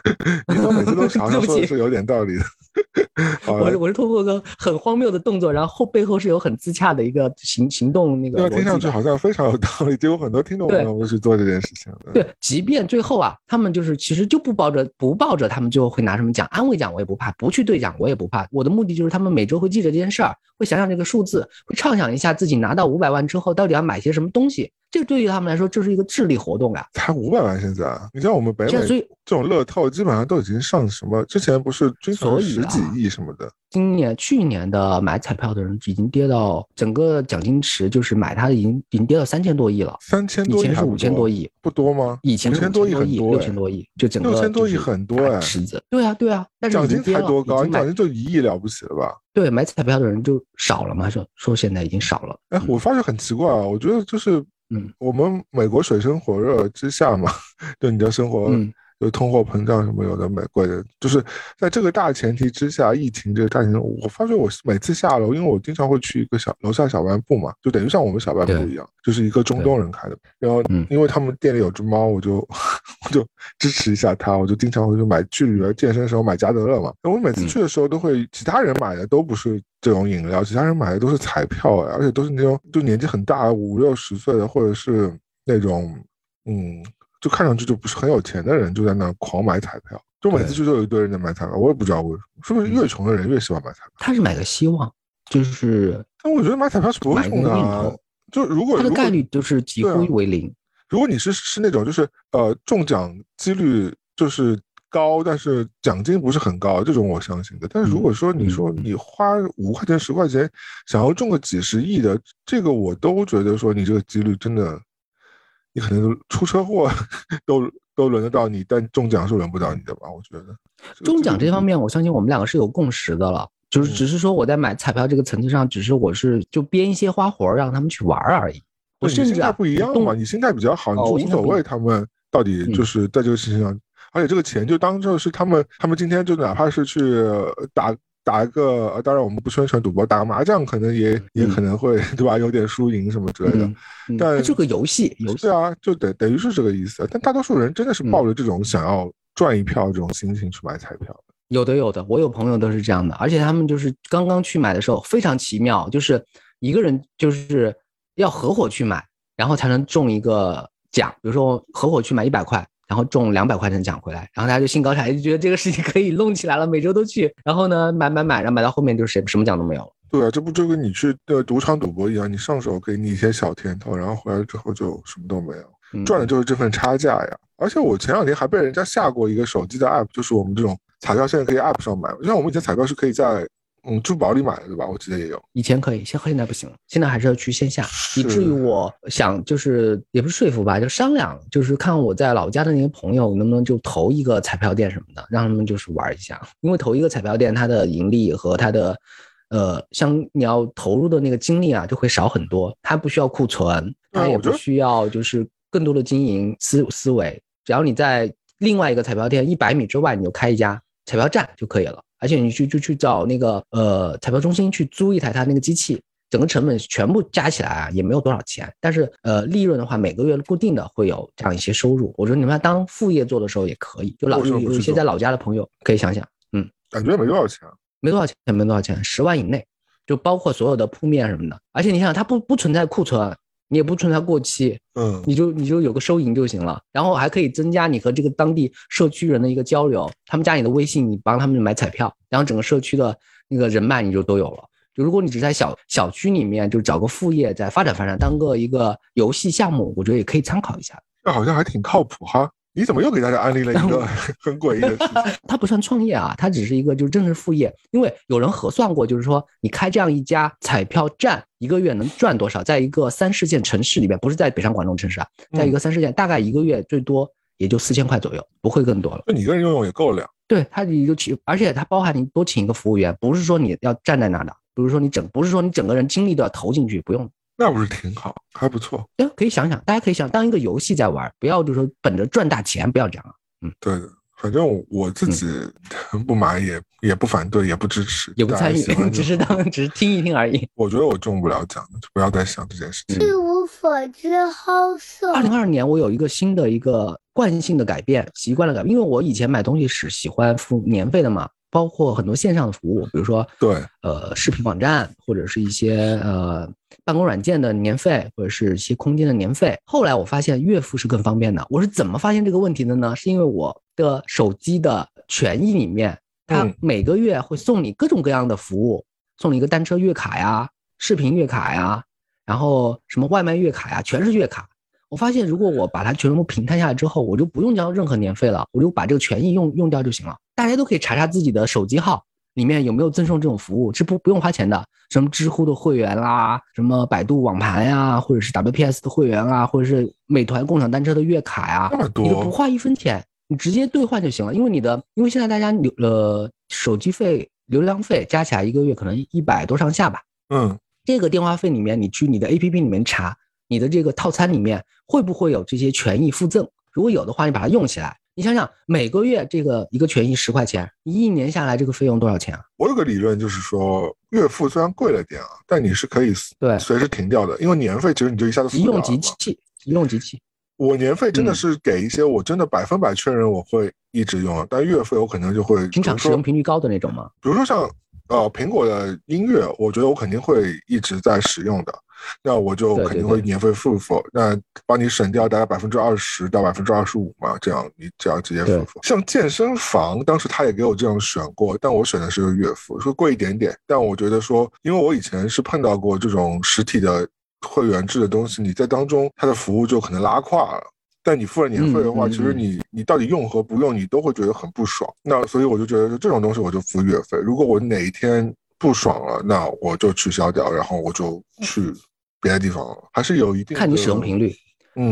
你说每次都 好像说的是有点道理的。我是我是通过个很荒谬的动作，然后后背后是有很自洽的一个行行动那个。听上去好像非常有道理，结果很多听众朋友们去做这件事情。对，即便最后啊，他们就是其实就不抱着不抱着，他们最后会拿什么奖，安慰奖我也不怕，不去兑奖我也不怕。我的目的就是他们每周会记着这件事儿，会想想这个数字，会畅想一下自己拿到五百万之后到底要买些什么东西。这对于他们来说就是一个智力活动啊！才五百万，现在你像我们北美这种乐透，基本上都已经上什么？之前不是均所十几亿什么的。今年、去年的买彩票的人已经跌到整个奖金池，就是买它已经已经跌到三千多亿了。三千多亿，以前是五千多亿，不多吗？以前五千多亿很多，六千多亿，就整个六千多亿很多哎，池子。对啊，对啊，但是奖金才多高？你奖金就一亿了不起了吧？对，买彩票的人就少了嘛？说说现在已经少了。哎，我发现很奇怪啊，我觉得就是。嗯，我们美国水深火热之下嘛，就你的生活有通货膨胀什么有的没贵的，就是在这个大前提之下，疫情这个大前提，我发觉我每次下楼，因为我经常会去一个小楼下小卖部嘛，就等于像我们小卖部一样，就是一个中东人开的。然后因为他们店里有只猫，我就 我就支持一下他，我就经常会去买去里边健身的时候买加德乐嘛。那我每次去的时候都会，其他人买的都不是这种饮料，其他人买的都是彩票而且都是那种就年纪很大五六十岁的，或者是那种嗯。就看上去就不是很有钱的人，就在那狂买彩票，就每次去都有一堆人在买彩票，我也不知道为什么，是不是越穷的人越喜欢买彩票？他是买个希望，就是，但我觉得买彩票是不用的，就如果他的概率就是几乎为零。如果你是是那种就是呃中奖几率就是高，但是奖金不是很高，这种我相信的。但是如果说你说你花五块钱十块钱想要中个几十亿的，这个我都觉得说你这个几率真的。你可能出车祸都都轮得到你，但中奖是轮不到你的吧？我觉得中奖这方面，我相信我们两个是有共识的了。就是只是说我在买彩票这个层次上，只是我是就编一些花活让他们去玩而已。我甚至不一样嘛，你心态比较好，你无所谓他们到底就是在这个事情上，而且这个钱就当做是他们，他们今天就哪怕是去打。打一个，呃，当然我们不宣传赌博，打个麻将可能也也可能会，对吧？有点输赢什么之类的。但这个游戏，游戏啊，就等等于是这个意思。但大多数人真的是抱着这种想要赚一票这种心情去买彩票的。有的，有的，我有朋友都是这样的，而且他们就是刚刚去买的时候非常奇妙，就是一个人就是要合伙去买，然后才能中一个奖。比如说合伙去买一百块。然后中两百块钱奖回来，然后大家就兴高采烈，就觉得这个事情可以弄起来了，每周都去。然后呢，买买买，然后买到后面就是谁什么奖都没有了。对啊，这不就跟你去的赌场赌博一样，你上手给你一些小甜头，然后回来之后就什么都没有，赚的就是这份差价呀。而且我前两天还被人家下过一个手机的 app，就是我们这种彩票现在可以 app 上买，像我们以前彩票是可以在。嗯，珠宝里买的对吧？我记得也有，以前可以，现现在不行了。现在还是要去线下，以至于我想就是也不是说服吧，就商量，就是看我在老家的那些朋友能不能就投一个彩票店什么的，让他们就是玩一下。因为投一个彩票店，它的盈利和它的，呃，像你要投入的那个精力啊，就会少很多。它不需要库存，它也不需要就是更多的经营思思维，只要你在另外一个彩票店一百米之外，你就开一家彩票站就可以了。而且你去就去找那个呃彩票中心去租一台它那个机器，整个成本全部加起来啊也没有多少钱，但是呃利润的话每个月固定的会有这样一些收入。我说你们当副业做的时候也可以，就老有有一些在老家的朋友可以想想，嗯，感觉没多少钱，没多少钱，没多少钱，十万以内，就包括所有的铺面什么的。而且你想想，它不不存在库存。你也不存在过期，嗯，你就你就有个收银就行了，然后还可以增加你和这个当地社区人的一个交流，他们加你的微信，你帮他们买彩票，然后整个社区的那个人脉你就都有了。就如果你只在小小区里面就找个副业再发展发展，当个一个游戏项目，我觉得也可以参考一下。这好像还挺靠谱哈。你怎么又给大家安利了一个很诡异的 事情？它不算创业啊，它只是一个就是正式副业。因为有人核算过，就是说你开这样一家彩票站，一个月能赚多少？在一个三四线城市里面，不是在北上广这种城市啊，在一个三四线，大概一个月最多也就四千块左右，不会更多了。那你一个人用用也够了。对，它你就请，而且它包含你多请一个服务员，不是说你要站在那的，比如说你整，不是说你整个人精力都要投进去，不用。那不是挺好，还不错。对，可以想想，大家可以想当一个游戏在玩，不要就是说本着赚大钱，不要这样啊。嗯，对的，反正我自己 不买也也不反对，也不支持，也不参与，只是当 只是听一听而已。我觉得我中不了奖，就不要再想这件事情。一无所知，好色。二零二二年我有一个新的一个惯性的改变，习惯了改变，因为我以前买东西是喜欢付年费的嘛，包括很多线上的服务，比如说对，呃，视频网站或者是一些呃办公软件的年费，或者是一些空间的年费。后来我发现月付是更方便的。我是怎么发现这个问题的呢？是因为我的手机的权益里面，它每个月会送你各种各样的服务，送你一个单车月卡呀、视频月卡呀，然后什么外卖月卡呀，全是月卡。我发现如果我把它全部平摊下来之后，我就不用交任何年费了，我就把这个权益用用掉就行了。大家都可以查查自己的手机号。里面有没有赠送这种服务？是不不用花钱的，什么知乎的会员啦，什么百度网盘呀，或者是 WPS 的会员啊，或者是美团共享单车的月卡呀，你都不花一分钱，你直接兑换就行了。因为你的，因为现在大家流呃手机费、流量费加起来一个月可能一百多上下吧。嗯，这个电话费里面，你去你的 APP 里面查，你的这个套餐里面会不会有这些权益附赠？如果有的话，你把它用起来。你想想，每个月这个一个权益十块钱，一年下来这个费用多少钱啊？我有个理论就是说，月付虽然贵了点啊，但你是可以对随时停掉的，因为年费其实你就一下子一用即弃，一用即弃。我年费真的是给一些我真的百分百确认我会一直用，但月费我可能就会经常使用频率高的那种吗？比如说像呃苹果的音乐，我觉得我肯定会一直在使用的，那我就肯定会年费付付，那帮你省掉大概百分之二十到百分之二十五嘛，这样你只要直接付付。像健身房，当时他也给我这样选过，但我选的是月付，说贵一点点，但我觉得说，因为我以前是碰到过这种实体的。会员制的东西，你在当中它的服务就可能拉胯了。但你付了年费的话，其实你你到底用和不用，你都会觉得很不爽。那所以我就觉得这种东西我就付月费。如果我哪一天不爽了，那我就取消掉，然后我就去别的地方了。还是有一定看你使用频率。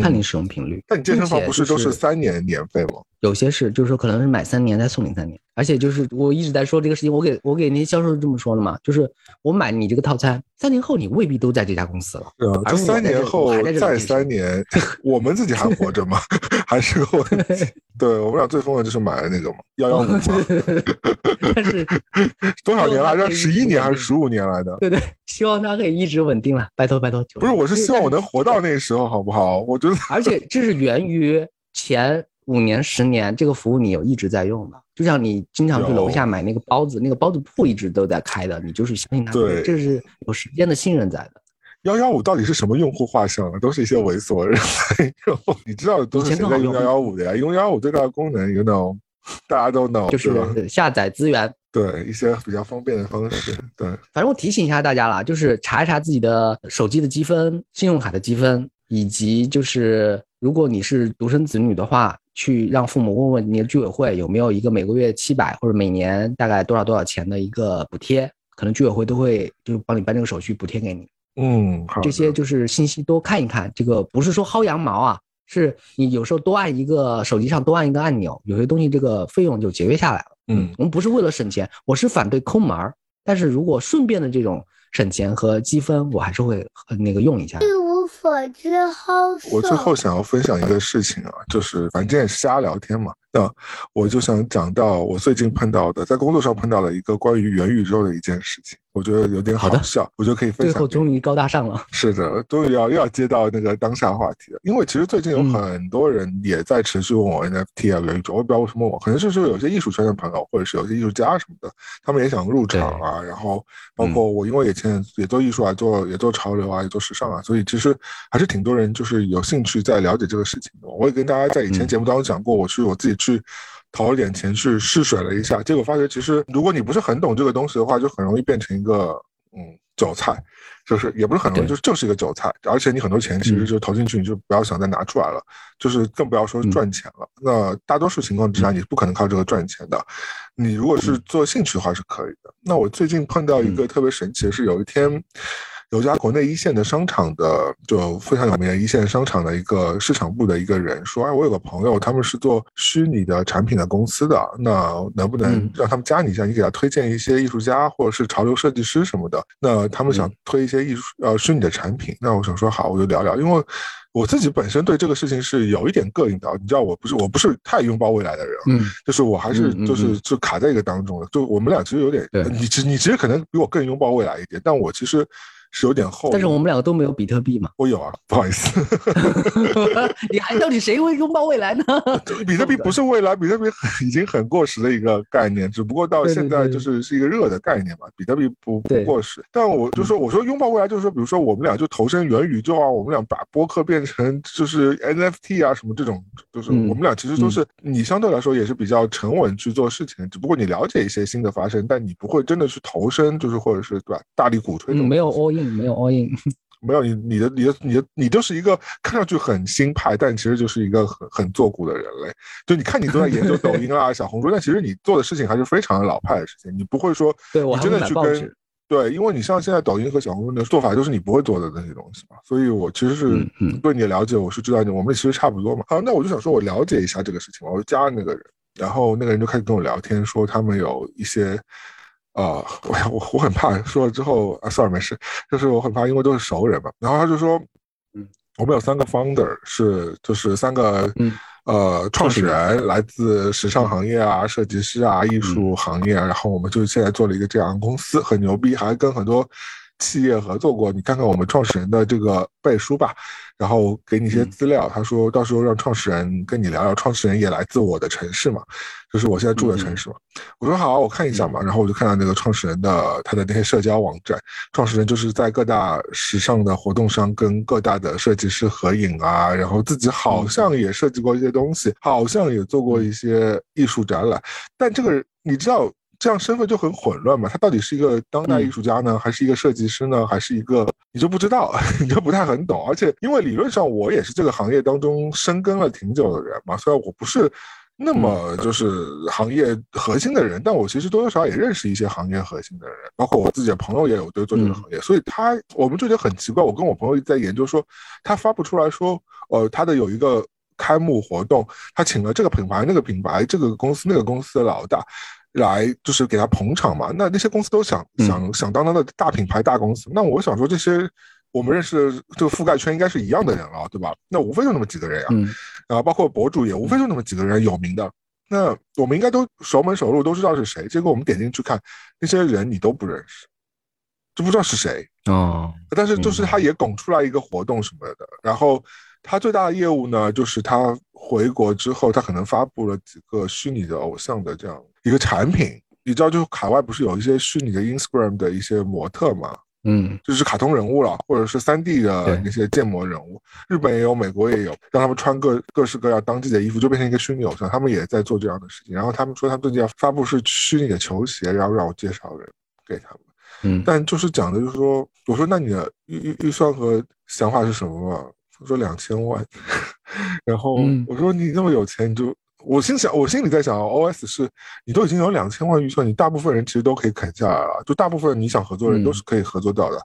看你使用频率，那你健身房不是都是三年年费吗？有些是，就是说可能是买三年再送你三年，而且就是我一直在说这个事情，我给我给那些销售是这么说的嘛，就是我买你这个套餐，三年后你未必都在这家公司了。对啊，这三年后再三年，我们自己还活着吗？还是个问题。对我们俩最疯的就是买的那个嘛，幺幺五嘛。但是多少年来着？十一年还是十五年来的？对对，希望它可以一直稳定了，拜托拜托。不是，我是希望我能活到那时候，好不好？我觉得，而且这是源于前五年、十年这个服务你有一直在用的，就像你经常去楼下买那个包子，那个包子铺一直都在开的，你就是相信他，对，这是有时间的信任在的。幺幺五到底是什么用户画像啊？都是一些猥琐人 你知道都是谁在用幺幺五的呀？因为幺幺五最大的功能，you know，大家都 know，就是下载资源。对一些比较方便的方式，对，反正我提醒一下大家啦，就是查一查自己的手机的积分、信用卡的积分，以及就是如果你是独生子女的话，去让父母问问你的居委会有没有一个每个月七百或者每年大概多少多少钱的一个补贴，可能居委会都会就帮你办这个手续补贴给你。嗯，这些就是信息多看一看，这个不是说薅羊毛啊，是你有时候多按一个手机上多按一个按钮，有些东西这个费用就节约下来了。嗯，我们不是为了省钱，我是反对抠门儿。但是如果顺便的这种省钱和积分，我还是会那个用一下。一无所知，好我最后想要分享一个事情啊，就是反正也是瞎聊天嘛。那我就想讲到我最近碰到的，在工作上碰到了一个关于元宇宙的一件事情，我觉得有点好笑，我觉得可以分享。最后终于高大上了。是的，终于要又要接到那个当下话题了。因为其实最近有很多人也在持续问我 NFT 啊元宇宙，我也不知道为什么我，可能是说有些艺术圈的朋友，或者是有些艺术家什么的，他们也想入场啊。然后包括我，因为以前也做艺术啊，做也做潮流啊，也做时尚啊，所以其实还是挺多人就是有兴趣在了解这个事情的。我也跟大家在以前节目当中讲过，我去我自己去。投了点钱去试水了一下，结果发觉其实如果你不是很懂这个东西的话，就很容易变成一个嗯韭菜，就是也不是很容易，就是就是一个韭菜，而且你很多钱其实就投进去，你就不要想再拿出来了，就是更不要说赚钱了。那大多数情况之下，你不可能靠这个赚钱的。你如果是做兴趣的话是可以的。那我最近碰到一个特别神奇的是，有一天。有家国内一线的商场的，就非常有名的一线商场的一个市场部的一个人说：“哎，我有个朋友，他们是做虚拟的产品的公司的，那能不能让他们加你一下？你给他推荐一些艺术家或者是潮流设计师什么的？那他们想推一些艺术呃虚拟的产品。那我想说好，我就聊聊，因为我自己本身对这个事情是有一点膈应的。你知道，我不是我不是太拥抱未来的人，嗯，就是我还是就是就卡在一个当中的。就我们俩其实有点，你其你其实可能比我更拥抱未来一点，但我其实。是有点厚，但是我们两个都没有比特币嘛。我有啊，不好意思。你还到底谁会拥抱未来呢？比特币不是未来，比特币 已经很过时的一个概念，只不过到现在就是是一个热的概念嘛。比特币不不过时，但我就说，我说拥抱未来就是说，比如说我们俩就投身元宇宙啊，我们俩把播客变成就是 NFT 啊什么这种，就是我们俩其实都是你相对来说也是比较沉稳去做事情，只不过你了解一些新的发生，但你不会真的去投身，就是或者是对吧？大力鼓吹，没有 all in。没有 all in，没有你你的你的你的你就是一个看上去很新派，但其实就是一个很很做古的人类。就你看你都在研究抖音啊、小红书，但其实你做的事情还是非常的老派的事情。你不会说，对我真的去跟对，因为你像现在抖音和小红书的做法，就是你不会做的那些东西嘛。所以我其实是对你的了解，我是知道你我们其实差不多嘛。好，那我就想说，我了解一下这个事情，我就加了那个人，然后那个人就开始跟我聊天，说他们有一些。啊，我我我很怕说了之后啊，算了没事，就是我很怕，因为都是熟人嘛。然后他就说，嗯，我们有三个 founder 是就是三个呃创始人，来自时尚行业啊、设计师啊、艺术行业，然后我们就现在做了一个这样的公司，很牛逼，还跟很多。企业合作过，你看看我们创始人的这个背书吧，然后给你一些资料。他说到时候让创始人跟你聊聊，创始人也来自我的城市嘛，就是我现在住的城市嘛。我说好，我看一下嘛。然后我就看到那个创始人的他的那些社交网站，创始人就是在各大时尚的活动上跟各大的设计师合影啊，然后自己好像也设计过一些东西，好像也做过一些艺术展览。但这个你知道？这样身份就很混乱嘛？他到底是一个当代艺术家呢，还是一个设计师呢，还是一个你就不知道，你就不太很懂。而且因为理论上我也是这个行业当中深耕了挺久的人嘛，虽然我不是那么就是行业核心的人，但我其实多多少少也认识一些行业核心的人，包括我自己的朋友也有都做这个行业，所以他我们就觉得很奇怪。我跟我朋友在研究说，他发布出来说，呃，他的有一个开幕活动，他请了这个品牌、那个品牌、这个公司、那个公司的老大。来就是给他捧场嘛，那那些公司都想想响当当的大品牌大公司，那我想说这些我们认识的这个覆盖圈应该是一样的人了，对吧？那无非就那么几个人呀，啊，包括博主也无非就那么几个人有名的，那我们应该都熟门熟路，都知道是谁。结果我们点进去看，那些人你都不认识，就不知道是谁哦。但是就是他也拱出来一个活动什么的，然后他最大的业务呢，就是他回国之后，他可能发布了几个虚拟的偶像的这样。一个产品，你知道，就是海外不是有一些虚拟的 Instagram 的一些模特嘛？嗯，就是卡通人物了，或者是三 D 的那些建模人物。日本也有，美国也有，让他们穿各各式各样当季的衣服，就变成一个虚拟偶像。他们也在做这样的事情。然后他们说，他们最近要发布是虚拟的球鞋，然后让我介绍人给他们。嗯，但就是讲的，就是说，我说那你的预预预算和想法是什么嘛？他说两千万。然后我说你那么有钱，你就。我心想，我心里在想，OS 是你都已经有两千万预算，你大部分人其实都可以砍下来了，就大部分你想合作的人都是可以合作到的，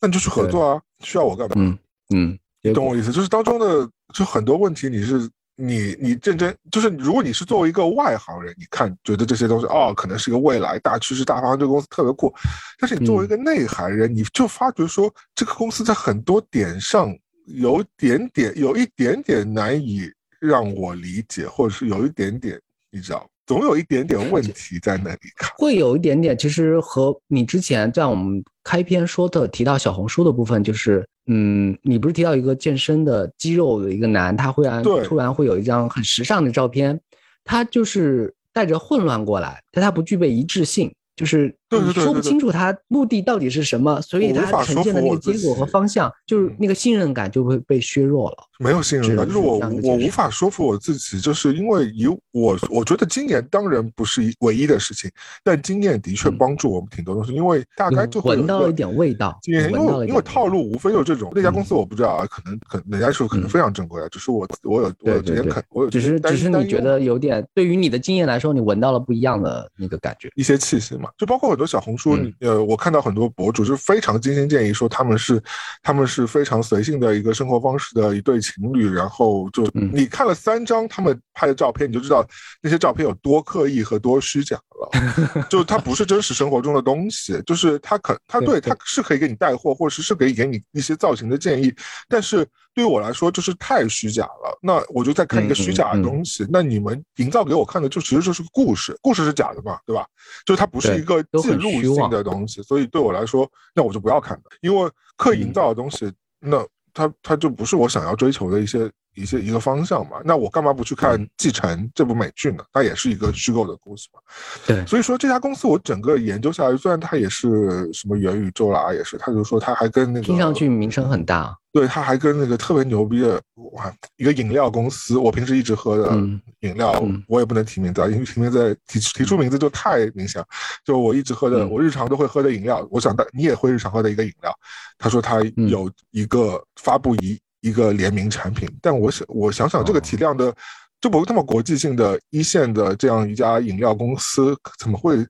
那你就去合作啊，需要我干嘛？嗯嗯，你懂我意思？就是当中的就很多问题，你是你你认真，就是如果你是作为一个外行人，你看觉得这些东西哦，可能是一个未来大趋势大方向，这个公司特别酷，但是你作为一个内行人，你就发觉说这个公司在很多点上有点点有一点点难以。让我理解，或者是有一点点，你知道，总有一点点问题在那里。会有一点点，其实和你之前在我们开篇说的提到小红书的部分，就是，嗯，你不是提到一个健身的肌肉的一个男，他忽然突然会有一张很时尚的照片，他就是带着混乱过来，但他不具备一致性。就是你说不清楚他目的到底是什么，所以他呈现的那个结果和方向，就是那个信任感就会被削弱了。没有信任感，就是我我无法说服我自己，就是因为以我我觉得今年当然不是唯一的事情，但经验的确帮助我们挺多东西，因为大概就闻到了一点味道。因为因为套路无非就是这种。那家公司我不知道啊，可能可哪家说可能非常正规啊，只是我我有我有这些肯我有只是只是你觉得有点对于你的经验来说，你闻到了不一样的那个感觉，一些气息嘛。就包括很多小红书，呃，我看到很多博主就是非常精心建议说他们是，他们是非常随性的一个生活方式的一对情侣，然后就你看了三张他们拍的照片，你就知道那些照片有多刻意和多虚假了，就它不是真实生活中的东西，就是他可他对他是可以给你带货，或者是是可以给你一些造型的建议，但是。对于我来说，就是太虚假了。那我就在看一个虚假的东西。那你们营造给我看的，就其实就是个故事，故事是假的嘛，对吧？就是它不是一个记录性的东西。所以对我来说，那我就不要看的，因为刻意营造的东西，那它它就不是我想要追求的一些。一些一个方向嘛，那我干嘛不去看《继承》这部美剧呢？它也是一个虚构的故事嘛。对，所以说这家公司我整个研究下来，虽然它也是什么元宇宙啦，也是，他就说他还跟那个听上去名声很大，对，他还跟那个特别牛逼的哇一个饮料公司，我平时一直喝的饮料，我也不能提名字啊，因为提名字提提出名字就太明显。就我一直喝的，我日常都会喝的饮料，我想大你也会日常喝的一个饮料。他说他有一个发布一。一个联名产品，但我想我想想，这个体量的，就不那么国际性的一线的这样一家饮料公司，怎么会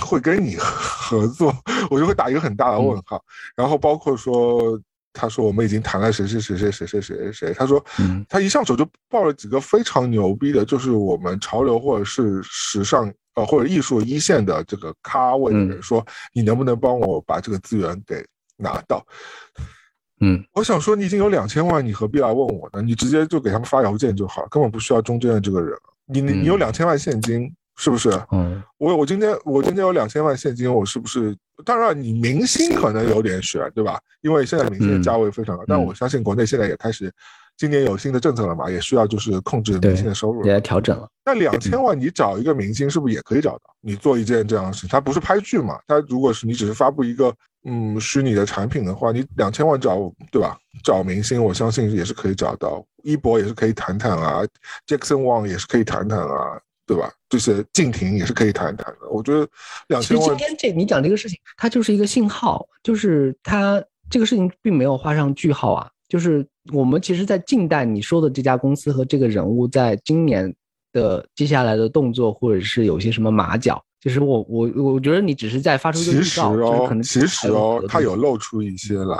会跟你合作？我就会打一个很大的问号。然后包括说，他说我们已经谈了谁谁谁谁谁谁谁谁谁，他说他一上手就报了几个非常牛逼的，就是我们潮流或者是时尚呃或者艺术一线的这个咖位的人，说你能不能帮我把这个资源给拿到？嗯，我想说，你已经有两千万，你何必来问我呢？你直接就给他们发邮件就好，根本不需要中间的这个人。你你你有两千万现金，是不是？嗯，我我今天我今天有两千万现金，我是不是？当然，你明星可能有点悬，对吧？因为现在明星的价位非常高，但我相信国内现在也开始，今年有新的政策了嘛，也需要就是控制明星的收入，也调整了。那两千万你找一个明星是不是也可以找到？你做一件这样的事情，他不是拍剧嘛？他如果是你只是发布一个。嗯，虚拟的产品的话，你两千万找对吧？找明星，我相信也是可以找到。一博也是可以谈谈啊，Jackson Wang 也是可以谈谈啊，对吧？就是静婷也是可以谈谈的。我觉得两千万。今天这你讲这个事情，它就是一个信号，就是它这个事情并没有画上句号啊。就是我们其实，在近代你说的这家公司和这个人物，在今年的接下来的动作，或者是有些什么马脚。其实我我我觉得你只是在发出一个预告，可能其实哦，他有露出一些来。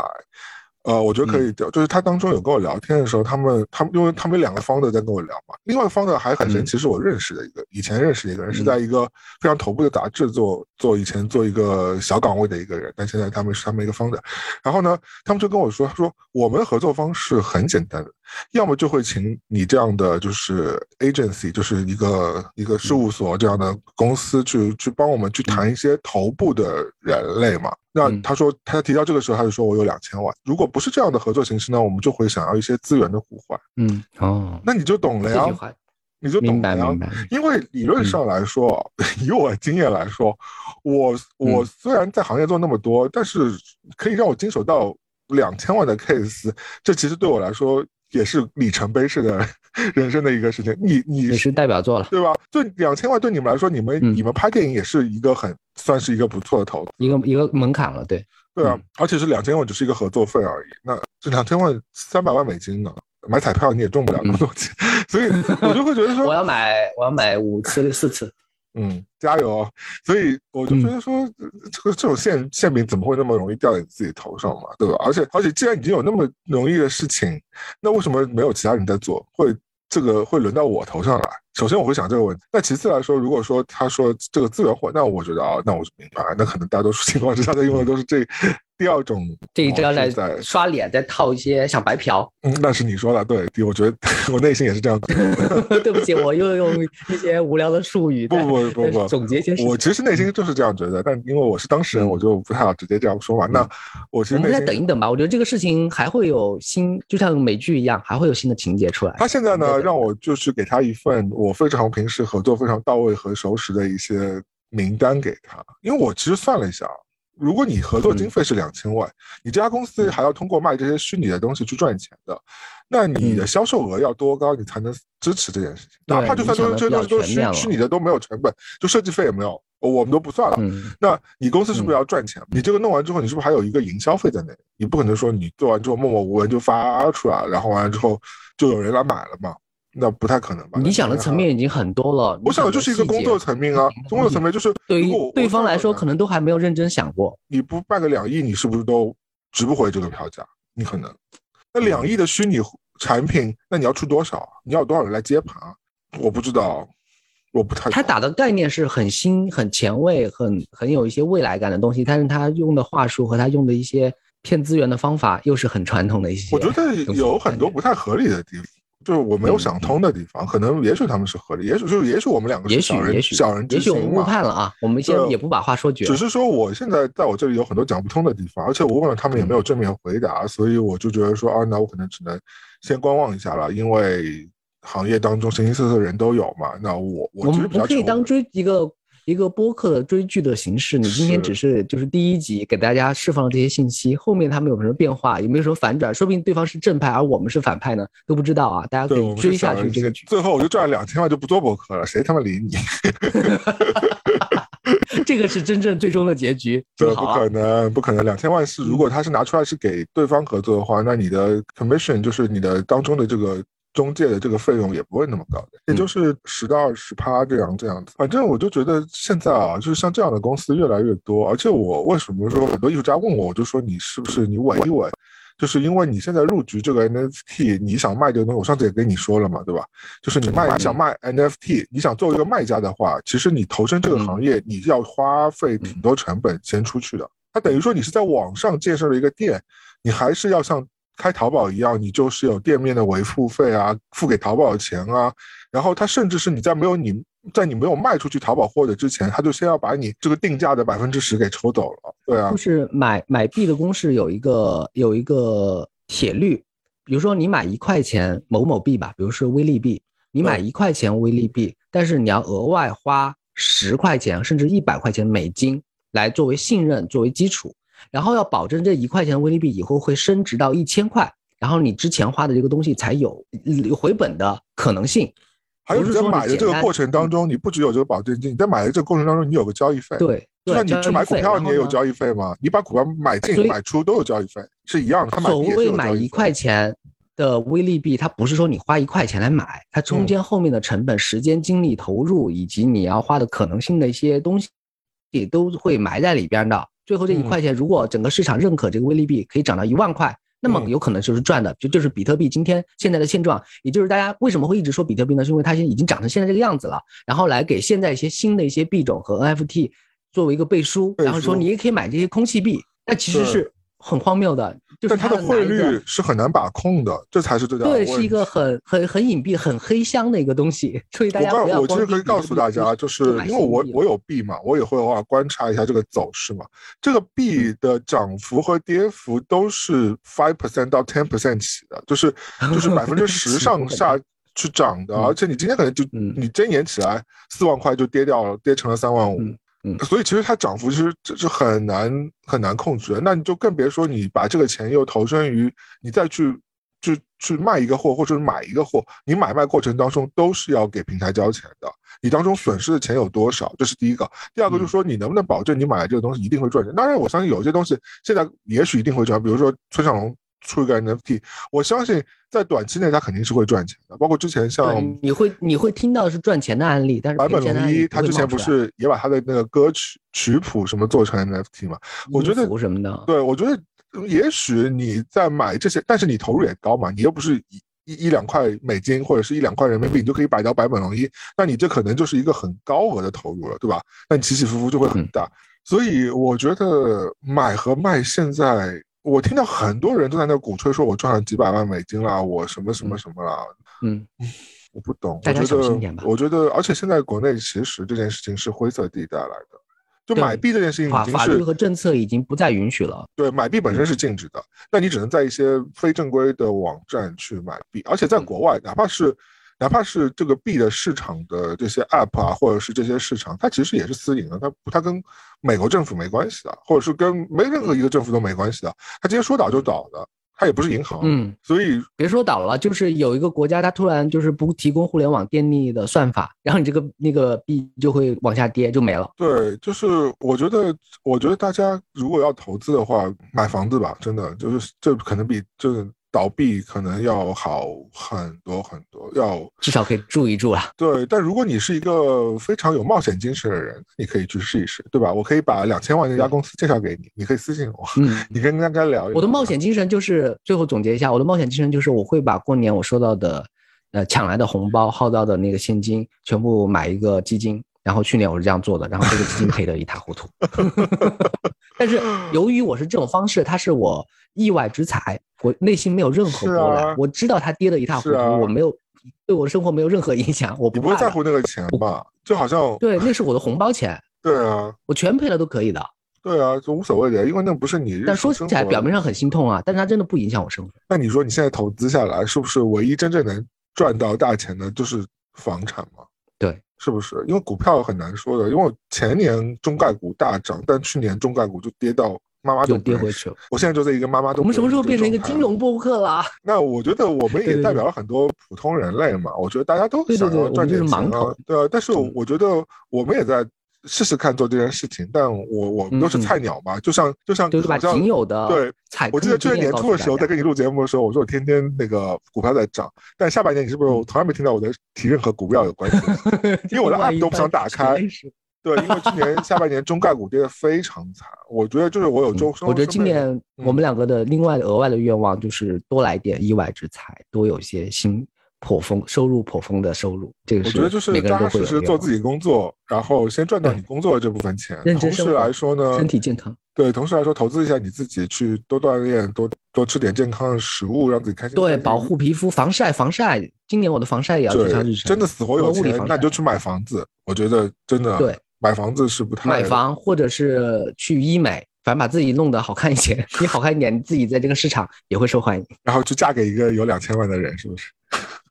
呃，我觉得可以就是他当中有跟我聊天的时候，他们他们因为他们两个方的在跟我聊嘛，另外方的还很神奇，是我认识的一个以前认识的一个人，是在一个非常头部的杂志做做以前做一个小岗位的一个人，但现在他们是他们一个方的。然后呢，他们就跟我说，他说我们的合作方式很简单的，要么就会请你这样的就是 agency，就是一个一个事务所这样的公司去去帮我们去谈一些头部的人类嘛。那他说，他提到这个时候，他就说我有两千万。如果不是这样的合作形式呢，我们就会想要一些资源的互换。嗯，哦，那你就懂了呀，你就懂了呀。因为理论上来说，以我经验来说，我我虽然在行业做那么多，但是可以让我经手到两千万的 case，这其实对我来说也是里程碑式的 人生的一个事情。你你是代表作了，对吧？就两千万对你们来说，你们你们拍电影也是一个很。算是一个不错的投资，一个一个门槛了，对对啊，而且是两千万，只是一个合作费而已。那这两千万三百万美金呢？买彩票你也中不了那么多钱，所以我就会觉得说，我要买，我要买五次四次，嗯，加油！所以我就觉得说，这个这种馅馅饼怎么会那么容易掉在你自己头上嘛？对吧？而且而且，既然已经有那么容易的事情，那为什么没有其他人在做？会这个会轮到我头上来？首先我会想这个问题，那其次来说，如果说他说这个资源混，那我觉得啊，那我就明白，那可能大多数情况之下他用的都是这第二种这一招来刷脸，再套一些小白嫖。嗯，那是你说的，对，我觉得 我内心也是这样。对不起，我又用一些无聊的术语。不不不不，总结一些。我其实内心就是这样觉得，但因为我是当事人，我就不太好直接这样说嘛。那我其实再等一等吧，我觉得这个事情还会有新，就像美剧一样，还会有新的情节出来。他现在呢，让我就是给他一份我。我非常平时合作非常到位和熟识的一些名单给他，因为我其实算了一下，如果你合作经费是两千万，你这家公司还要通过卖这些虚拟的东西去赚钱的，那你的销售额要多高，你才能支持这件事情？哪怕就算这些东西都是虚虚拟的都没有成本，就设计费也没有，我们都不算了。那你公司是不是要赚钱？你这个弄完之后，你是不是还有一个营销费在那里？你不可能说你做完之后默默无闻就发出来，然后完了之后就有人来买了嘛？那不太可能吧？你想的层面已经很多了。我想的就是一个工作层面啊，工作层面就是对于对方来说，可能都还没有认真想过。你不办个两亿，你是不是都值不回这个票价？你可能。那两亿的虚拟产品，那你要出多少？你要多少人来接盘？我不知道，我不太。他打的概念是很新、很前卫、很很有一些未来感的东西，但是他用的话术和他用的一些骗资源的方法，又是很传统的一些。我觉得有很多不太合理的地方。就是我没有想通的地方，可能也许他们是合理，也许就是也许我们两个是小人小人也许我们误判了啊，我们先也不把话说绝。只是说我现在在我这里有很多讲不通的地方，而且我问了他们也没有正面回答，所以我就觉得说啊，那我可能只能先观望一下了，因为行业当中形形色色的人都有嘛。那我我其实比较可以当追一个。一个播客的追剧的形式，你今天只是就是第一集给大家释放了这些信息，后面他们有什么变化，有没有什么反转？说不定对方是正派，而我们是反派呢，都不知道啊！大家可以追下去这个剧。最后我就赚了两千万，就不做播客了，谁他妈理你？这个是真正最终的结局。这不可能，不可能！两千万是如果他是拿出来是给对方合作的话，那你的 commission 就是你的当中的这个。中介的这个费用也不会那么高的，也就是十到二十趴这样这样子。反正我就觉得现在啊，就是像这样的公司越来越多。而且我为什么说很多艺术家问我，我就说你是不是你稳一稳？就是因为你现在入局这个 NFT，你想卖这个东西，我上次也跟你说了嘛，对吧？就是你卖想卖 NFT，你想做一个卖家的话，其实你投身这个行业，你要花费挺多成本先出去的。它等于说你是在网上建设了一个店，你还是要像开淘宝一样，你就是有店面的维护费啊，付给淘宝的钱啊，然后他甚至是你在没有你在你没有卖出去淘宝货的之前，他就先要把你这个定价的百分之十给抽走了。对啊，就是买买币的公式有一个有一个铁律，比如说你买一块钱某某币吧，比如说微粒币，你买一块钱微粒币，但是你要额外花十块钱甚至一百块钱美金来作为信任作为基础。然后要保证这一块钱的微粒币以后会升值到一千块，然后你之前花的这个东西才有回本的可能性。还有你在买的这个过程当中，你不只有这个保证金，你在买的这个过程当中，你有个交易费。对，就像你去买股票，你也有交易费嘛？你把股票买进买出都有交易费，是一样的。所谓买一块钱的微利币，它不是说你花一块钱来买，它中间后面的成本、时间、精力投入以及你要花的可能性的一些东西，也都会埋在里边的。最后这一块钱，如果整个市场认可这个微粒币可以涨到一万块，那么有可能就是赚的，就就是比特币今天现在的现状，也就是大家为什么会一直说比特币呢？是因为它现在已经涨成现在这个样子了，然后来给现在一些新的一些币种和 NFT 作为一个背书，然后说你也可以买这些空气币，那其实是。很荒谬的，就是它的汇率是很难把控的，这才是最大的对，是一个很很很隐蔽、很黑箱的一个东西。所以大家我我其实可以告诉大家，就是因为我我有币嘛，我也会偶尔观察一下这个走势嘛。这个币的涨幅和跌幅都是 five percent 到 ten percent 起的，就是就是百分之十 上下去涨的。而且你今天可能就你睁眼起来四万块就跌掉了，跌成了三万五。嗯，所以其实它涨幅其实这是很难很难控制的，那你就更别说你把这个钱又投身于你再去去去卖一个货或者是买一个货，你买卖过程当中都是要给平台交钱的，你当中损失的钱有多少？这是第一个。第二个就是说你能不能保证你买的这个东西一定会赚钱？当然，我相信有些东西现在也许一定会赚，比如说村上龙。出一个 NFT，我相信在短期内它肯定是会赚钱的。包括之前像你会你会听到是赚钱的案例，但是坂本龙一他之前不是也把他的那个歌曲曲谱什么做成 NFT 吗？我觉得什么的，对我觉得也许你在买这些，但是你投入也高嘛，你又不是一一一两块美金或者是一两块人民币，你就可以买到坂本龙一，那你这可能就是一个很高额的投入了，对吧？那你起起伏伏就会很大。所以我觉得买和卖现在。我听到很多人都在那鼓吹，说我赚了几百万美金啦，我什么什么什么啦。嗯，我不懂。大家小心点吧。我觉得，而且现在国内其实这件事情是灰色地带来的，就买币这件事情已经是法律和政策已经不再允许了。对，买币本身是禁止的，那你只能在一些非正规的网站去买币，而且在国外，哪怕是。哪怕是这个币的市场的这些 App 啊，或者是这些市场，它其实也是私营的，它它跟美国政府没关系的，或者是跟没任何一个政府都没关系的，它今天说倒就倒的，它也不是银行，嗯，所以别说倒了，就是有一个国家它突然就是不提供互联网电力的算法，然后你这个那个币就会往下跌，就没了。对，就是我觉得，我觉得大家如果要投资的话，买房子吧，真的就是这可能比就是。倒闭可能要好很多很多，要至少可以住一住啊。对，但如果你是一个非常有冒险精神的人，你可以去试一试，对吧？我可以把两千万那家公司介绍给你，你可以私信我，嗯，你跟大家聊。我的冒险精神就是最后总结一下，我的冒险精神就是我会把过年我收到的，呃，抢来的红包、耗到的那个现金，全部买一个基金。然后去年我是这样做的，然后这个基金赔得一塌糊涂。但是由于我是这种方式，它是我意外之财，我内心没有任何波澜。我知道它跌得一塌糊涂，我没有对我的生活没有任何影响。我不会在乎那个钱吧？就好像对，那是我的红包钱。对啊，我全赔了都可以的。对啊，就无所谓的，因为那不是你。但说起来表面上很心痛啊，但是它真的不影响我生活。那你说你现在投资下来，是不是唯一真正能赚到大钱的，就是房产吗？对。是不是？因为股票很难说的，因为前年中概股大涨，但去年中概股就跌到妈妈都跌回去了。我现在就在一个妈妈都。我们什么时候变成一个金融播客了？那我觉得我们也代表了很多普通人类嘛。我觉得大家都想要赚点钱啊，对啊。但是我觉得我们也在。试试看做这件事情，但我我们都是菜鸟嘛，就像就像好像仅有的对。我记得去年年初的时候，在跟你录节目的时候，我说我天天那个股票在涨，但下半年你是不是我从来没听到我在提任何股票有关系？因为我的 app 都不想打开。对，因为去年下半年中概股跌得非常惨，我觉得就是我有周。我觉得今年我们两个的另外的额外的愿望就是多来点意外之财，多有些新颇丰收入颇丰的收入。这个我觉得就是扎扎实实做自己工作，然后先赚到你工作的这部分钱。同时来说呢，身体健康。对，同时来说投资一下你自己，去多锻炼，多多吃点健康的食物，让自己开心。对，保护皮肤，防晒，防晒。今年我的防晒也要加上日真的死活有钱，那你就去买房子。我觉得真的对，买房子是不太买房，或者是去医美。反正把自己弄得好看一些，你好看一点，你自己在这个市场也会受欢迎。然后就嫁给一个有两千万的人，是不是？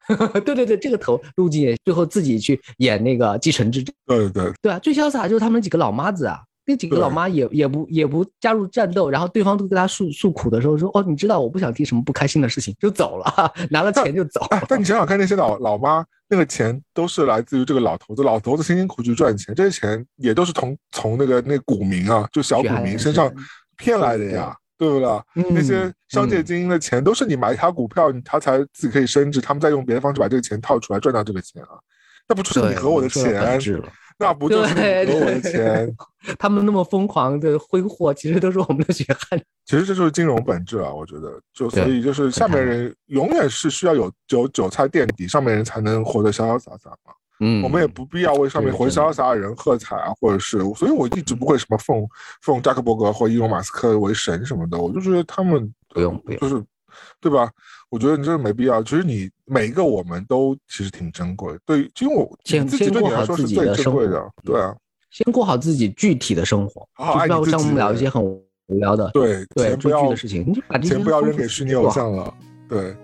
对对对，这个头路径，最后自己去演那个继承之战。对对对啊，最潇洒就是他们几个老妈子啊。那几个老妈也也不也不加入战斗，然后对方都跟他诉诉苦的时候说：“哦，你知道我不想提什么不开心的事情，就走了，拿了钱就走。”但你想想看，那些老老妈那个钱都是来自于这个老头子，老头子辛辛苦苦去赚钱，这些钱也都是从从那个那股民啊，就小股民身上骗来的呀，对不对？那些商界精英的钱都是你买他股票，他才自己可以升值，他们再用别的方式把这个钱套出来赚到这个钱啊，那不就是你和我的钱？那不就是你和我的钱？他们那么疯狂的挥霍，其实都是我们的血汗。其实这就是金融本质啊！我觉得，就所以就是下面人永远是需要有有韭菜垫底，上面人才能活得潇潇洒洒嘛。嗯，我们也不必要为上面混潇洒的人喝彩啊，或者是，所以我一直不会什么奉奉扎克伯格或伊隆马斯克为神什么的，我就觉得他们不用不用，就是。对吧？我觉得你这个没必要。其实你每一个我们都其实挺珍贵。对，因为我先先过好自己的生活。对啊，先过好自己具体的生活，就不要像我们聊一些很无聊的。对对，不要的事情，你就把钱不要扔给虚拟偶像了。对，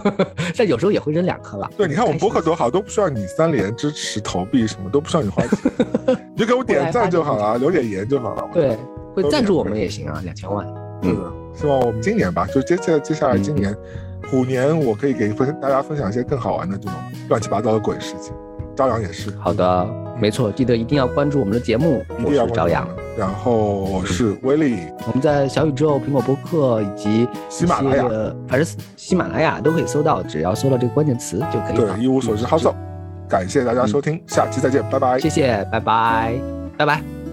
但有时候也会扔两颗了。对，你看我们博客多好，都不需要你三连支持投币，什么都不需要你花钱，你就给我点赞就好了，留点言就好了。对，会赞助我们也行啊，两千万。嗯。希望我们今年吧，就接下接下来今年虎年，我可以给分大家分享一些更好玩的这种乱七八糟的鬼事情。朝阳也是，好的，没错，记得一定要关注我们的节目。我是朝阳，然后我是威力。我们在小宇宙、苹果播客以及喜马拉雅，反正喜马拉雅都可以搜到，只要搜到这个关键词就可以。对，一无所知，好走。感谢大家收听，下期再见，拜拜。谢谢，拜拜，拜拜。